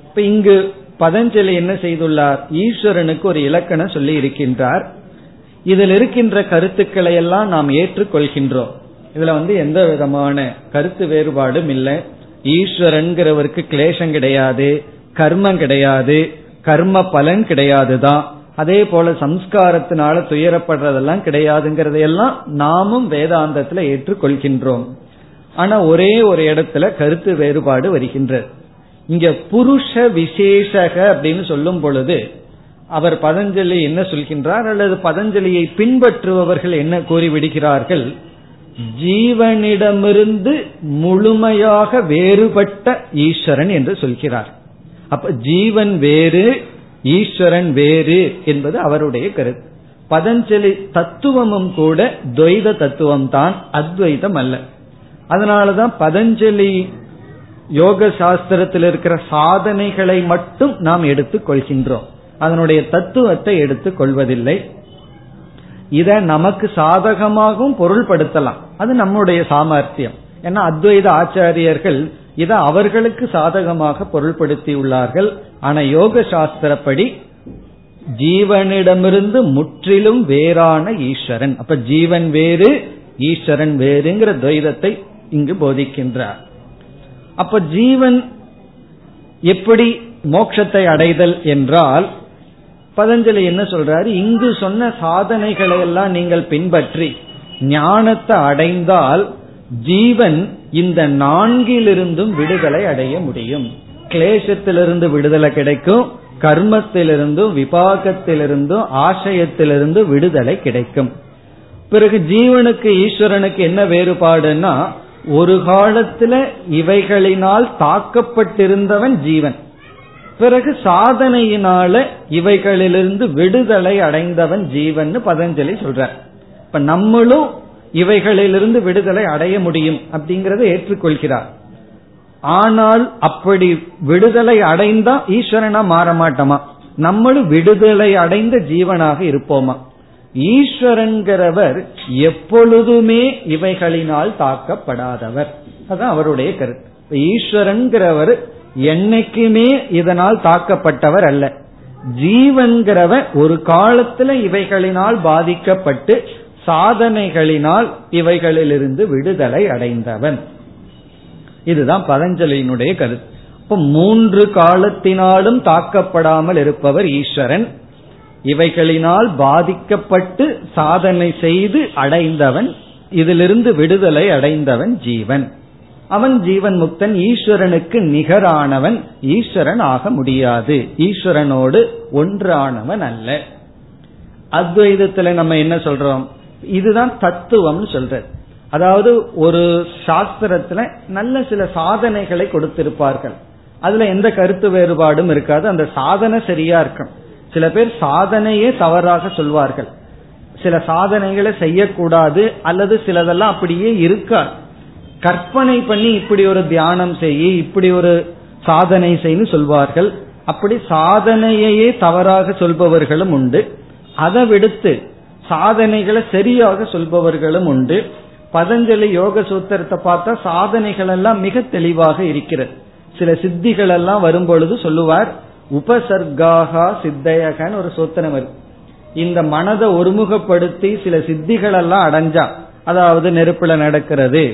[SPEAKER 1] இப்ப இங்கு பதஞ்சலி என்ன செய்துள்ளார்? ஈஸ்வரனுக்கு ஒரு இலக்கணம் சொல்லி இருக்கின்றார் இதில் இருக்கின்ற கருத்துக்களை எல்லாம் நாம் ஏற்றுக்கொள்கின்றோம். இதுல வந்து எந்த விதமான கருத்து வேறுபாடும் இல்லை. ஈஸ்வரன்கிறவருக்கு கிளேசம் கிடையாது கர்மம் கிடையாது கர்ம பலன் கிடையாது தான். அதே போல சம்ஸ்காரத்தினால துயரப்படுறதெல்லாம் கிடையாதுங்கிறதையெல்லாம் நாமும் வேதாந்தத்துல ஏற்றுக்கொள்கின்றோம். ஆனா ஒரே ஒரு இடத்துல கருத்து வேறுபாடு வருகின்றது இங்க புருஷ விசேஷக அப்படின்னு சொல்லும் பொழுது அவர் பதஞ்சலி என்ன சொல்கின்றார்? அல்லது பதஞ்சலியை பின்பற்றுபவர்கள் என்ன கூறிவிடுகிறார்கள்? ஜீவனிடமிருந்து முழுமையாக வேறுபட்ட ஈஸ்வரன் என்று சொல்கிறார். அப்ப ஜீவன் வேறு ஈஸ்வரன் வேறு என்பது அவருடைய கருத்து. பதஞ்சலி தத்துவமும் கூட துவைத தத்துவம் தான் அத்வைதம் அல்ல. அதனாலதான் பதஞ்சலி யோக சாஸ்திரத்தில் இருக்கிற சாதனைகளை மட்டும் நாம் எடுத்துக் கொள்கின்றோம். அதனுடைய தத்துவத்தை எடுத்துக் கொள்வதில்லை. இத நமக்கு சாதகமாகவும் பொருள்படுத்தலாம். அது நம்முடைய சாமர்த்தியம். ஏன்னா அத்வைத ஆச்சாரியர்கள் இதை அவர்களுக்கு சாதகமாக பொருள்படுத்தியுள்ளார்கள். ஆனா யோக சாஸ்திரப்படி ஜீவனிடமிருந்து முற்றிலும் வேறான ஈஸ்வரன். அப்ப ஜீவன் வேறு ஈஸ்வரன் வேறுங்கிற துவைதத்தை இங்கு போதிக்கின்றார். அப்ப ஜீவன் எப்படி மோட்சத்தை அடைதல் என்றால் பதஞ்சலி என்ன சொல்றாரு? இங்கு சொன்ன சாதனைகளை எல்லாம் நீங்கள் பின்பற்றி ஞானத்தை அடைந்தால் ஜீவன் இந்த நான்கிலிருந்தும் விடுதலை அடைய முடியும். கிளேசத்திலிருந்து விடுதலை கிடைக்கும் கர்மத்திலிருந்தும் விபாகத்திலிருந்தும் ஆசயத்திலிருந்து விடுதலை கிடைக்கும். பிறகு ஜீவனுக்கு ஈஸ்வரனுக்கு என்ன வேறுபாடுன்னா ஒரு காலத்துல இவைகளினால் தாக்கப்பட்டிருந்தவன் ஜீவன். பிறகு சாதனையினால இவைகளிலிருந்து விடுதலை அடைந்தவன் ஜீவன் பதஞ்சலி சொல்ற இப்ப நம்மளும் இவைகளிலிருந்து விடுதலை அடைய முடியும் அப்படிங்கறத ஏற்றுக்கொள்கிறார். ஆனால் அப்படி விடுதலை அடைந்தா ஈஸ்வரனா மாற மாட்டோமா? நம்மளும் விடுதலை அடைந்த ஜீவனாக இருப்போமா? ஈஸ்வரன்கிறவர் எப்பொழுதுமே இவைகளினால் தாக்கப்படாதவர். அதான் அவருடைய கருத்து. ஈஸ்வரன்கிறவர் என்னைக்குமே இதனால் தாக்கப்பட்டவர் அல்ல. ஜீவன்கிறவ ஒரு காலத்துல இவைகளினால் பாதிக்கப்பட்டு சாதனைகளினால் இவைகளிலிருந்து விடுதலை அடைந்தவன். இதுதான் பதஞ்சலியினுடைய கருத்து. இப்ப மூன்று காலத்தினாலும் தாக்கப்படாமல் இருப்பவர் ஈஸ்வரன். இவைகளினால் பாதிக்கப்பட்டு சாதனை செய்து அடைந்தவன். இதிலிருந்து விடுதலை அடைந்தவன் ஜீவன். அவன் ஜீவன் முக்தன் ஈஸ்வரனுக்கு நிகரானவன். ஈஸ்வரன் ஆக முடியாது. ஈஸ்வரனோடு ஒன்றானவன் அல்ல. அத்வைதத்துல நம்ம என்ன சொல்றோம்? இதுதான் தத்துவம்னு சொல்றது. அதாவது ஒரு சாஸ்திரத்துல நல்ல சில சாதனைகளை கொடுத்திருப்பார்கள். அதுல எந்த கருத்து வேறுபாடும் இருக்காது. அந்த சாதனை சரியா இருக்கும். சில பேர் சாதனையே தவறாக சொல்வார்கள். சில சாதனைகளை செய்யக்கூடாது அல்லது சிலதெல்லாம் அப்படியே இருக்காது கற்பனை பண்ணி இப்படி ஒரு தியானம் செய்ய இப்படி ஒரு சாதனை செய்யு சொல்வார்கள். அப்படி சாதனையையே தவறாக சொல்பவர்களும் உண்டு. அதை விடுத்து சாதனைகளை சரியாக சொல்பவர்களும் உண்டு. பதஞ்சலி யோக சூத்திரத்தை பார்த்தா சாதனைகள் எல்லாம் மிக தெளிவாக இருக்கிறது. சில சித்திகள் எல்லாம் வரும்பொழுது சொல்லுவார் உபசர்காகா சித்தையகன்னு ஒரு சூத்திரம் இருக்கு. இந்த மனதை ஒருமுகப்படுத்தி சில சித்திகள் எல்லாம் அடைஞ்சா அதாவது நெருப்புல நடக்கிறது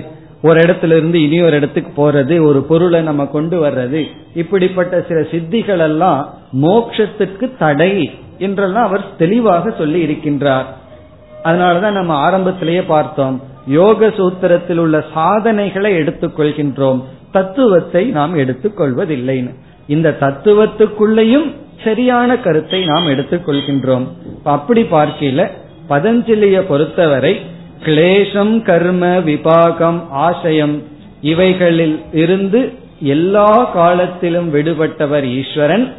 [SPEAKER 1] ஒரு இடத்துல இருந்து இனி ஒரு இடத்துக்கு போறது ஒரு பொருளை நம்ம கொண்டு வர்றது. இப்படிப்பட்ட சில சித்திகள் எல்லாம் மோட்சத்துக்கு தடை என்றெல்லாம் அவர் தெளிவாக சொல்லி இருக்கின்றார். அதனாலதான் நம்ம ஆரம்பத்திலேயே பார்த்தோம் யோக சூத்திரத்தில் உள்ள சாதனைகளை எடுத்துக்கொள்கின்றோம் தத்துவத்தை நாம் எடுத்துக்கொள்வதில்லைன்னு இந்த தத்துவத்துக்குள்ளேயும் சரியான கருத்தை நாம் எடுத்துக்கொள்கின்றோம் அப்படி பார்க்கல பதஞ்சலிய பொறுத்தவரை கிளேசம் கர்ம விபாகம் ஆசயம் இவைகளில் இருந்து எல்லா காலத்திலும் விடுபட்டவர் ஈஸ்வரன்.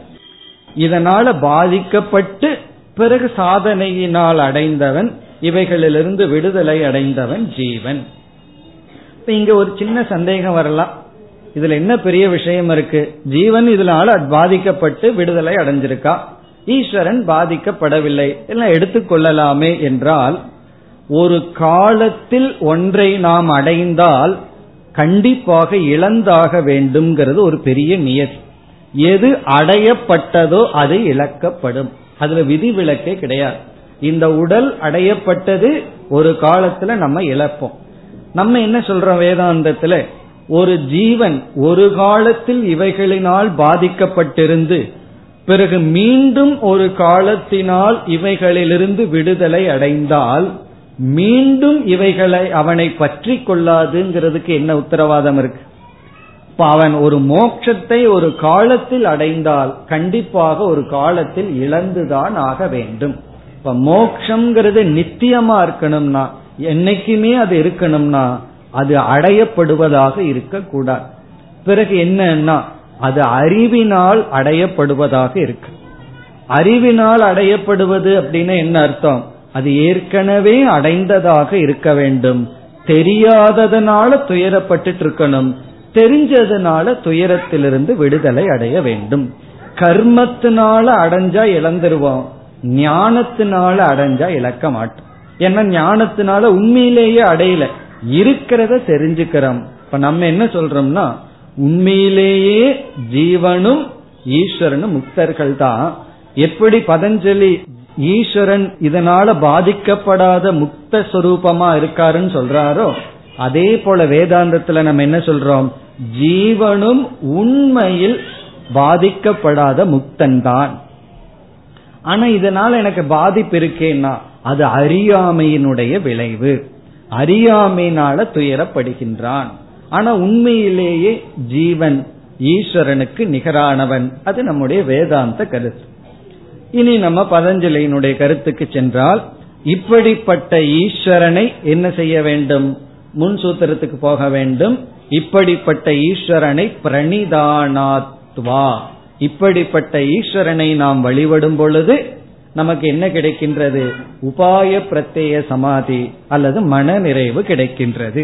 [SPEAKER 1] இதனால பாதிக்கப்பட்டு பிறகு சாதனையினால் அடைந்தவன் இவைகளிலிருந்து விடுதலை அடைந்தவன் ஜீவன். இப்ப இங்க ஒரு சின்ன சந்தேகம் வரலாம். இதுல என்ன பெரிய விஷயம் இருக்கு? ஜீவன் இதனால பாதிக்கப்பட்டு விடுதலை அடைஞ்சிருக்கா? ஈஸ்வரன் பாதிக்கப்படவில்லை. எல்லாம் எடுத்துக்கொள்ளலாமே என்றால் ஒரு காலத்தில் ஒன்றை நாம் அடைந்தால் கண்டிப்பாக இழந்தாக வேண்டும்ங்கிறது ஒரு பெரிய நியதி. எது அடையப்பட்டதோ அது இழக்கப்படும். அதுல விதிவிலக்கே கிடையாது. இந்த உடல் அடையப்பட்டது ஒரு காலத்துல நம்ம இழப்போம். நம்ம என்ன சொல்றோம் வேதாந்தத்துல? ஒரு ஜீவன் ஒரு காலத்தில் இவைகளினால் பாதிக்கப்பட்டிருந்து பிறகு மீண்டும் ஒரு காலத்தினால் இவைகளிலிருந்து விடுதலை அடைந்தால் மீண்டும் இவைகளை அவனை பற்றி கொள்ளாதுங்கிறதுக்கு என்ன உத்தரவாதம் இருக்கு? இப்ப அவன் ஒரு மோட்சத்தை ஒரு காலத்தில் அடைந்தால் கண்டிப்பாக ஒரு காலத்தில் இழந்துதான் ஆக வேண்டும். இப்ப மோக்ஷங்கிறது நித்தியமா இருக்கணும்னா என்னைக்குமே அது இருக்கணும்னா அது அடையப்படுவதாக இருக்கக்கூடாது. பிறகு என்னன்னா அது அறிவினால் அடையப்படுவதாக இருக்கு. அறிவினால் அடையப்படுவது அப்படின்னு என்ன அர்த்தம்? அது ஏற்கனவே அடைந்ததாக இருக்க வேண்டும். தெரியாததனால துயரப்பட்டு இருக்கணும். தெரிஞ்சதுனால துயரத்திலிருந்து விடுதலை அடைய வேண்டும். கர்மத்தினால அடைஞ்சா இழந்துருவோம். ஞானத்தினால அடைஞ்சா இழக்க மாட்டோம். ஏன்னா ஞானத்தினால உண்மையிலேயே அடையல. இருக்கிறத தெரிஞ்சுக்கிறோம். இப்ப நம்ம என்ன சொல்றோம்னா உண்மையிலேயே ஜீவனும் ஈஸ்வரனும் முக்தர்கள் தான் எப்படி பதஞ்சலி ஈஸ்வரன் இதனால பாதிக்கப்படாத முக்த சொரூபமா இருக்காருன்னு சொல்றாரோ அதே போல வேதாந்தத்துல நம்ம என்ன சொல்றோம்? ஜீவனும் உண்மையில் பாதிக்கப்படாத முக்தன் தான் ஆனா இதனால எனக்கு பாதிப்பு இருக்கேன்னா அது அறியாமையினுடைய விளைவு. அறியாமையினால துயரப்படுகின்றான். ஆனா உண்மையிலேயே ஜீவன் ஈஸ்வரனுக்கு நிகரானவன். அது நம்முடைய வேதாந்த கருத்து. இனி நம்ம பதஞ்சலியினுடைய கருத்துக்கு சென்றால் இப்படிப்பட்ட ஈஸ்வரனை என்ன செய்ய வேண்டும்? முன் சூத்திரத்துக்கு போக வேண்டும். இப்படிப்பட்ட ஈஸ்வரனை பிரணிதானாத்வா. இப்படிப்பட்ட ஈஸ்வரனை நாம் வழிபடும் பொழுது நமக்கு என்ன கிடைக்கின்றது? உபாய பிரத்யேய சமாதி அல்லது மன நிறைவு கிடைக்கின்றது.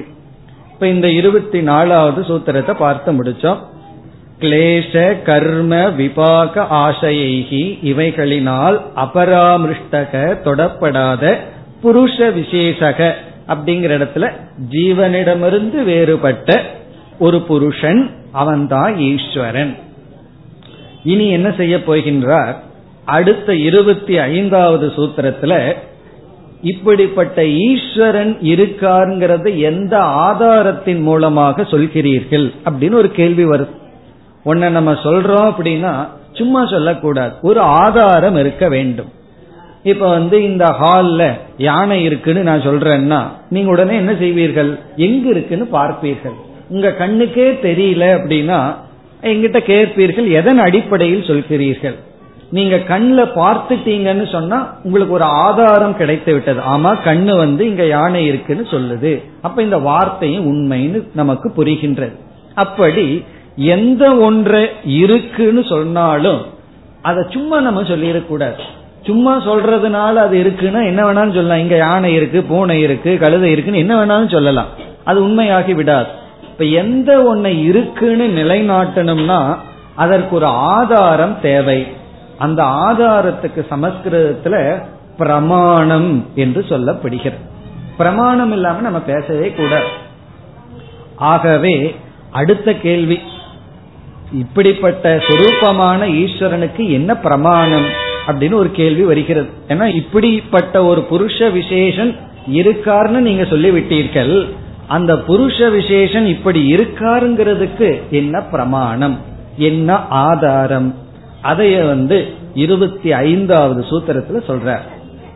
[SPEAKER 1] இப்ப இந்த இருபத்தி நாலாவது சூத்திரத்தை பார்த்து முடிச்சோம். கிளேஷ கர்ம விபாக ஆசையைகி இவைகளினால் அபராமிருஷ்டக தொடப்படாத புருஷ விசேஷக அப்படிங்கிற இடத்துல ஜீவனிடமிருந்து வேறுபட்ட ஒரு புருஷன் அவன்தான் ஈஸ்வரன். இனி என்ன செய்ய போகின்றார்? அடுத்த இருபத்தி ஐந்தாவது சூத்திரத்துல இப்படிப்பட்ட ஈஸ்வரன் இருக்காருங்கிறத எந்த ஆதாரத்தின் மூலமாக சொல்கிறீர்கள்? அப்படின்னு ஒரு கேள்வி வருது உன்னை நம்ம சொல்றோம் அப்படின்னா சும்மா சொல்லக்கூடாது. ஒரு ஆதாரம் இருக்க வேண்டும். இப்ப வந்து இந்த ஹால்ல யானை இருக்குன்னு நான் சொல்றேன்னா நீங்க உடனே என்ன செய்வீர்கள்? எங்க இருக்குன்னு பார்ப்பீர்கள். உங்க கண்ணுக்கே தெரியல அப்படின்னா எங்கிட்ட கேட்பீர்கள் எதன் அடிப்படையில் சொல்கிறீர்கள்? நீங்க கண்ணில் பார்த்துட்டீங்கன்னு சொன்னா உங்களுக்கு ஒரு ஆதாரம் கிடைத்து விட்டது. ஆமா கண்ணு வந்து இங்க யானை இருக்குன்னு சொல்லுது. அப்ப இந்த வார்த்தையும் உண்மைன்னு நமக்கு புரிகின்றது. அப்படி எந்த ஒன்று இருக்குன்னு சொன்னாலும் அதை சும்மா நம்ம சொல்லிடக்கூடாது சும்மா சொல்றதுனால அது இருக்குன்னா என்ன வேணாலும் சொல்லலாம். இங்க யானை இருக்கு பூனை இருக்கு கழுதை இருக்குன்னு என்ன வேணாலும் சொல்லலாம். அது உண்மையாகி விடாது. இப்ப எந்த ஒன்னை இருக்குன்னு நிலைநாட்டணும்னா அதற்கு ஒரு ஆதாரம் தேவை. அந்த ஆதாரத்துக்கு சமஸ்கிருதத்துல பிரமாணம் என்று சொல்லப்படுகிறது. பிரமாணம் இல்லாம நம்ம பேசவே கூடாது. ஆகவே அடுத்த கேள்வி. இப்படிப்பட்ட சுரூபமான ஈஸ்வரனுக்கு என்ன பிரமாணம் அப்படின்னு ஒரு கேள்வி வருகிறது. ஏன்னா இப்படிப்பட்ட ஒரு புருஷ விசேஷன் இருக்காருன்னு நீங்க சொல்லிவிட்டீர்கள். அந்த புருஷ விசேஷன் இப்படி இருக்காருங்கிறதுக்கு என்ன பிரமாணம்? என்ன ஆதாரம்? அதைய வந்து இருபத்தி ஐந்தாவது சூத்திரத்துல சொல்ற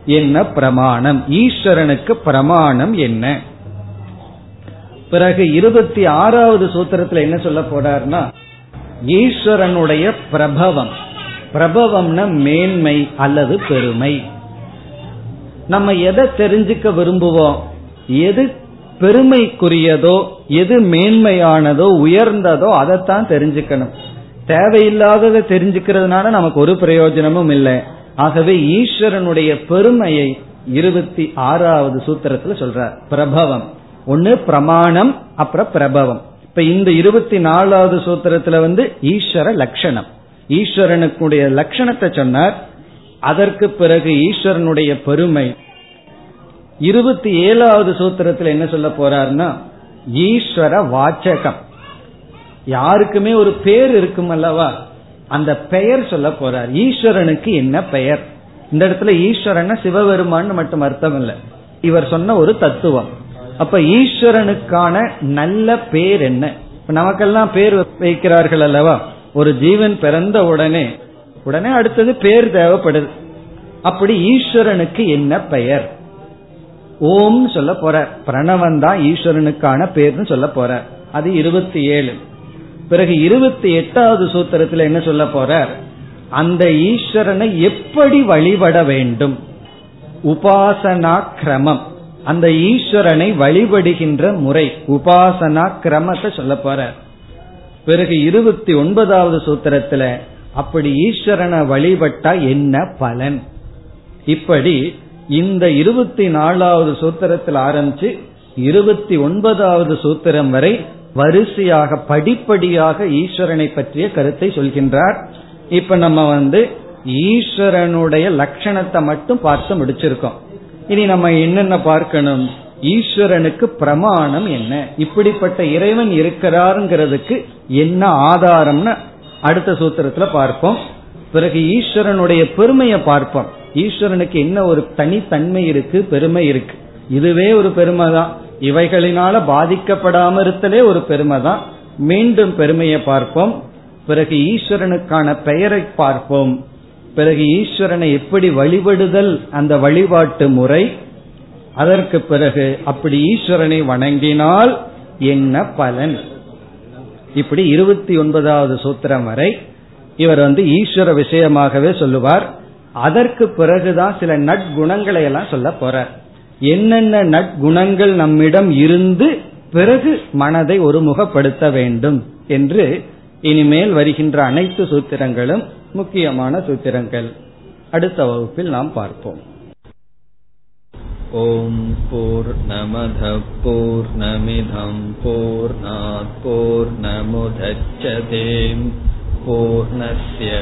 [SPEAKER 1] என்ன பிரமாணம்? ஈஸ்வரனுக்கு பிரமாணம் என்ன? பிறகு இருபத்தி ஆறாவது சூத்திரத்துல என்ன சொல்ல போறாருன்னா ஈஸ்வரனுடைய பிரபவம். பிரபவம்னா மேன்மை அல்லது பெருமை. நம்ம எதை தெரிஞ்சுக்க விரும்புவோம்? எது பெருமைக்குரியதோ எது மேன்மையானதோ உயர்ந்ததோ அதைத்தான் தெரிஞ்சுக்கணும். தேவையில்லாததை தெரிஞ்சுக்கிறதுனால நமக்கு ஒரு பிரயோஜனமும் இல்லை. ஆகவே ஈஸ்வரனுடைய பெருமையை இருபத்தி ஆறாவது சூத்திரத்துல சொல்றார். பிரபவம். ஒன்னு பிரமாணம் அப்புறம் பிரபவம். இப்ப இந்த இருபத்தி நாலாவது சூத்திரத்துல வந்து ஈஸ்வர லட்சணம். ஈஸ்வரனுக்குடைய லட்சணத்தை சொன்னார். அதற்கு பிறகு ஈஸ்வரனுடைய பெருமை. இருபத்தி ஏழாவது சூத்திரத்தில் என்ன சொல்ல போறார்னா ஈஸ்வர வாச்சகம். யாருக்குமே ஒரு பேர் இருக்கும் அல்லவா? அந்த பெயர் சொல்ல போறார். ஈஸ்வரனுக்கு என்ன பெயர்? இந்த இடத்துல ஈஸ்வரன் சிவபெருமான்னு மட்டும் அர்த்தம் இல்ல. இவர் சொன்ன ஒரு தத்துவம். அப்ப ஈஸ்வரனுக்கான நல்ல பேர் என்ன? நமக்கெல்லாம் பேர் வைக்கிறார்கள் அல்லவா? ஒரு ஜீவன் பிறந்த உடனே உடனே அடுத்தது பேர் தேவைப்படுது. அப்படி ஈஸ்வரனுக்கு என்ன பெயர்? ஓம் சொல்ல போற. பிரணவன் தான் ஈஸ்வரனுக்கான பேர்னு சொல்ல போற. அது இருபத்தி ஏழு. பிறகு இருபத்தி எட்டாவது சூத்திரத்தில் என்ன சொல்ல போற? அந்த ஈஸ்வரனை எப்படி வழிபட வேண்டும்? உபாசனா கிரமம் அந்த ஈஸ்வரனை வழிபடுகின்ற முறை உபாசனா கிரமத்தை சொல்ல போற. பிறகு இருபத்தி ஒன்பதாவது சூத்திரத்துல அப்படி ஈஸ்வரனை வழிபட்டா என்ன பலன்? இப்படி இந்த இருபத்தி நாலாவது சூத்திரத்தில் ஆரம்பிச்சு இருபத்தி ஒன்பதாவது சூத்திரம் வரை வரிசையாக படிப்படியாக ஈஸ்வரனை பற்றிய கருத்தை சொல்கின்றார். இப்ப நம்ம வந்து ஈஸ்வரனுடைய லட்சணத்தை மட்டும் பார்த்து முடிச்சிருக்கோம். இனி நம்ம என்னென்ன பார்க்கணும்? ஈஸ்வரனுக்கு பிரமாணம் என்ன? இப்படிப்பட்ட இறைவன் இருக்கிறாருங்கிறதுக்கு என்ன ஆதாரம்னு அடுத்த சூத்திரத்துல பார்ப்போம். பிறகு ஈஸ்வரனுடைய பெருமையை பார்ப்போம். ஈஸ்வரனுக்கு என்ன ஒரு தனித்தன்மை இருக்கு பெருமை இருக்கு? இதுவே ஒரு பெருமை தான். இவைகளினால பாதிக்கப்படாம இருத்தலே ஒரு பெருமை தான். மீண்டும் பெருமையை பார்ப்போம். பிறகு ஈஸ்வரனுக்கான பெயரை பார்ப்போம். பிறகு ஈஸ்வரனை எப்படி வழிபடுதல் அந்த வழிபாட்டு முறை? அதற்கு பிறகு அப்படி ஈஸ்வரனை வணங்கினால் என்ன பலன்? இப்படி இருபத்தி ஒன்பதாவது சூத்திரம் வரை இவர் வந்து ஈஸ்வர விஷயமாகவே சொல்லுவார். அதற்கு பிறகுதான் சில நட்குணங்களை எல்லாம் சொல்ல போறார். என்னென்ன நட்குணங்கள் நம்மிடம் இருந்து பிறகு மனதை ஒருமுகப்படுத்த வேண்டும் என்று இனிமேல் வருகின்ற அனைத்து சூத்திரங்களும் முக்கியமான சூத்திரங்கள். அடுத்த வகுப்பில் நாம் பார்ப்போம்.
[SPEAKER 2] ஓம் போர் நமத போர் நமிதம் போர் போர் நமுதச்சதேம் பூர்ணய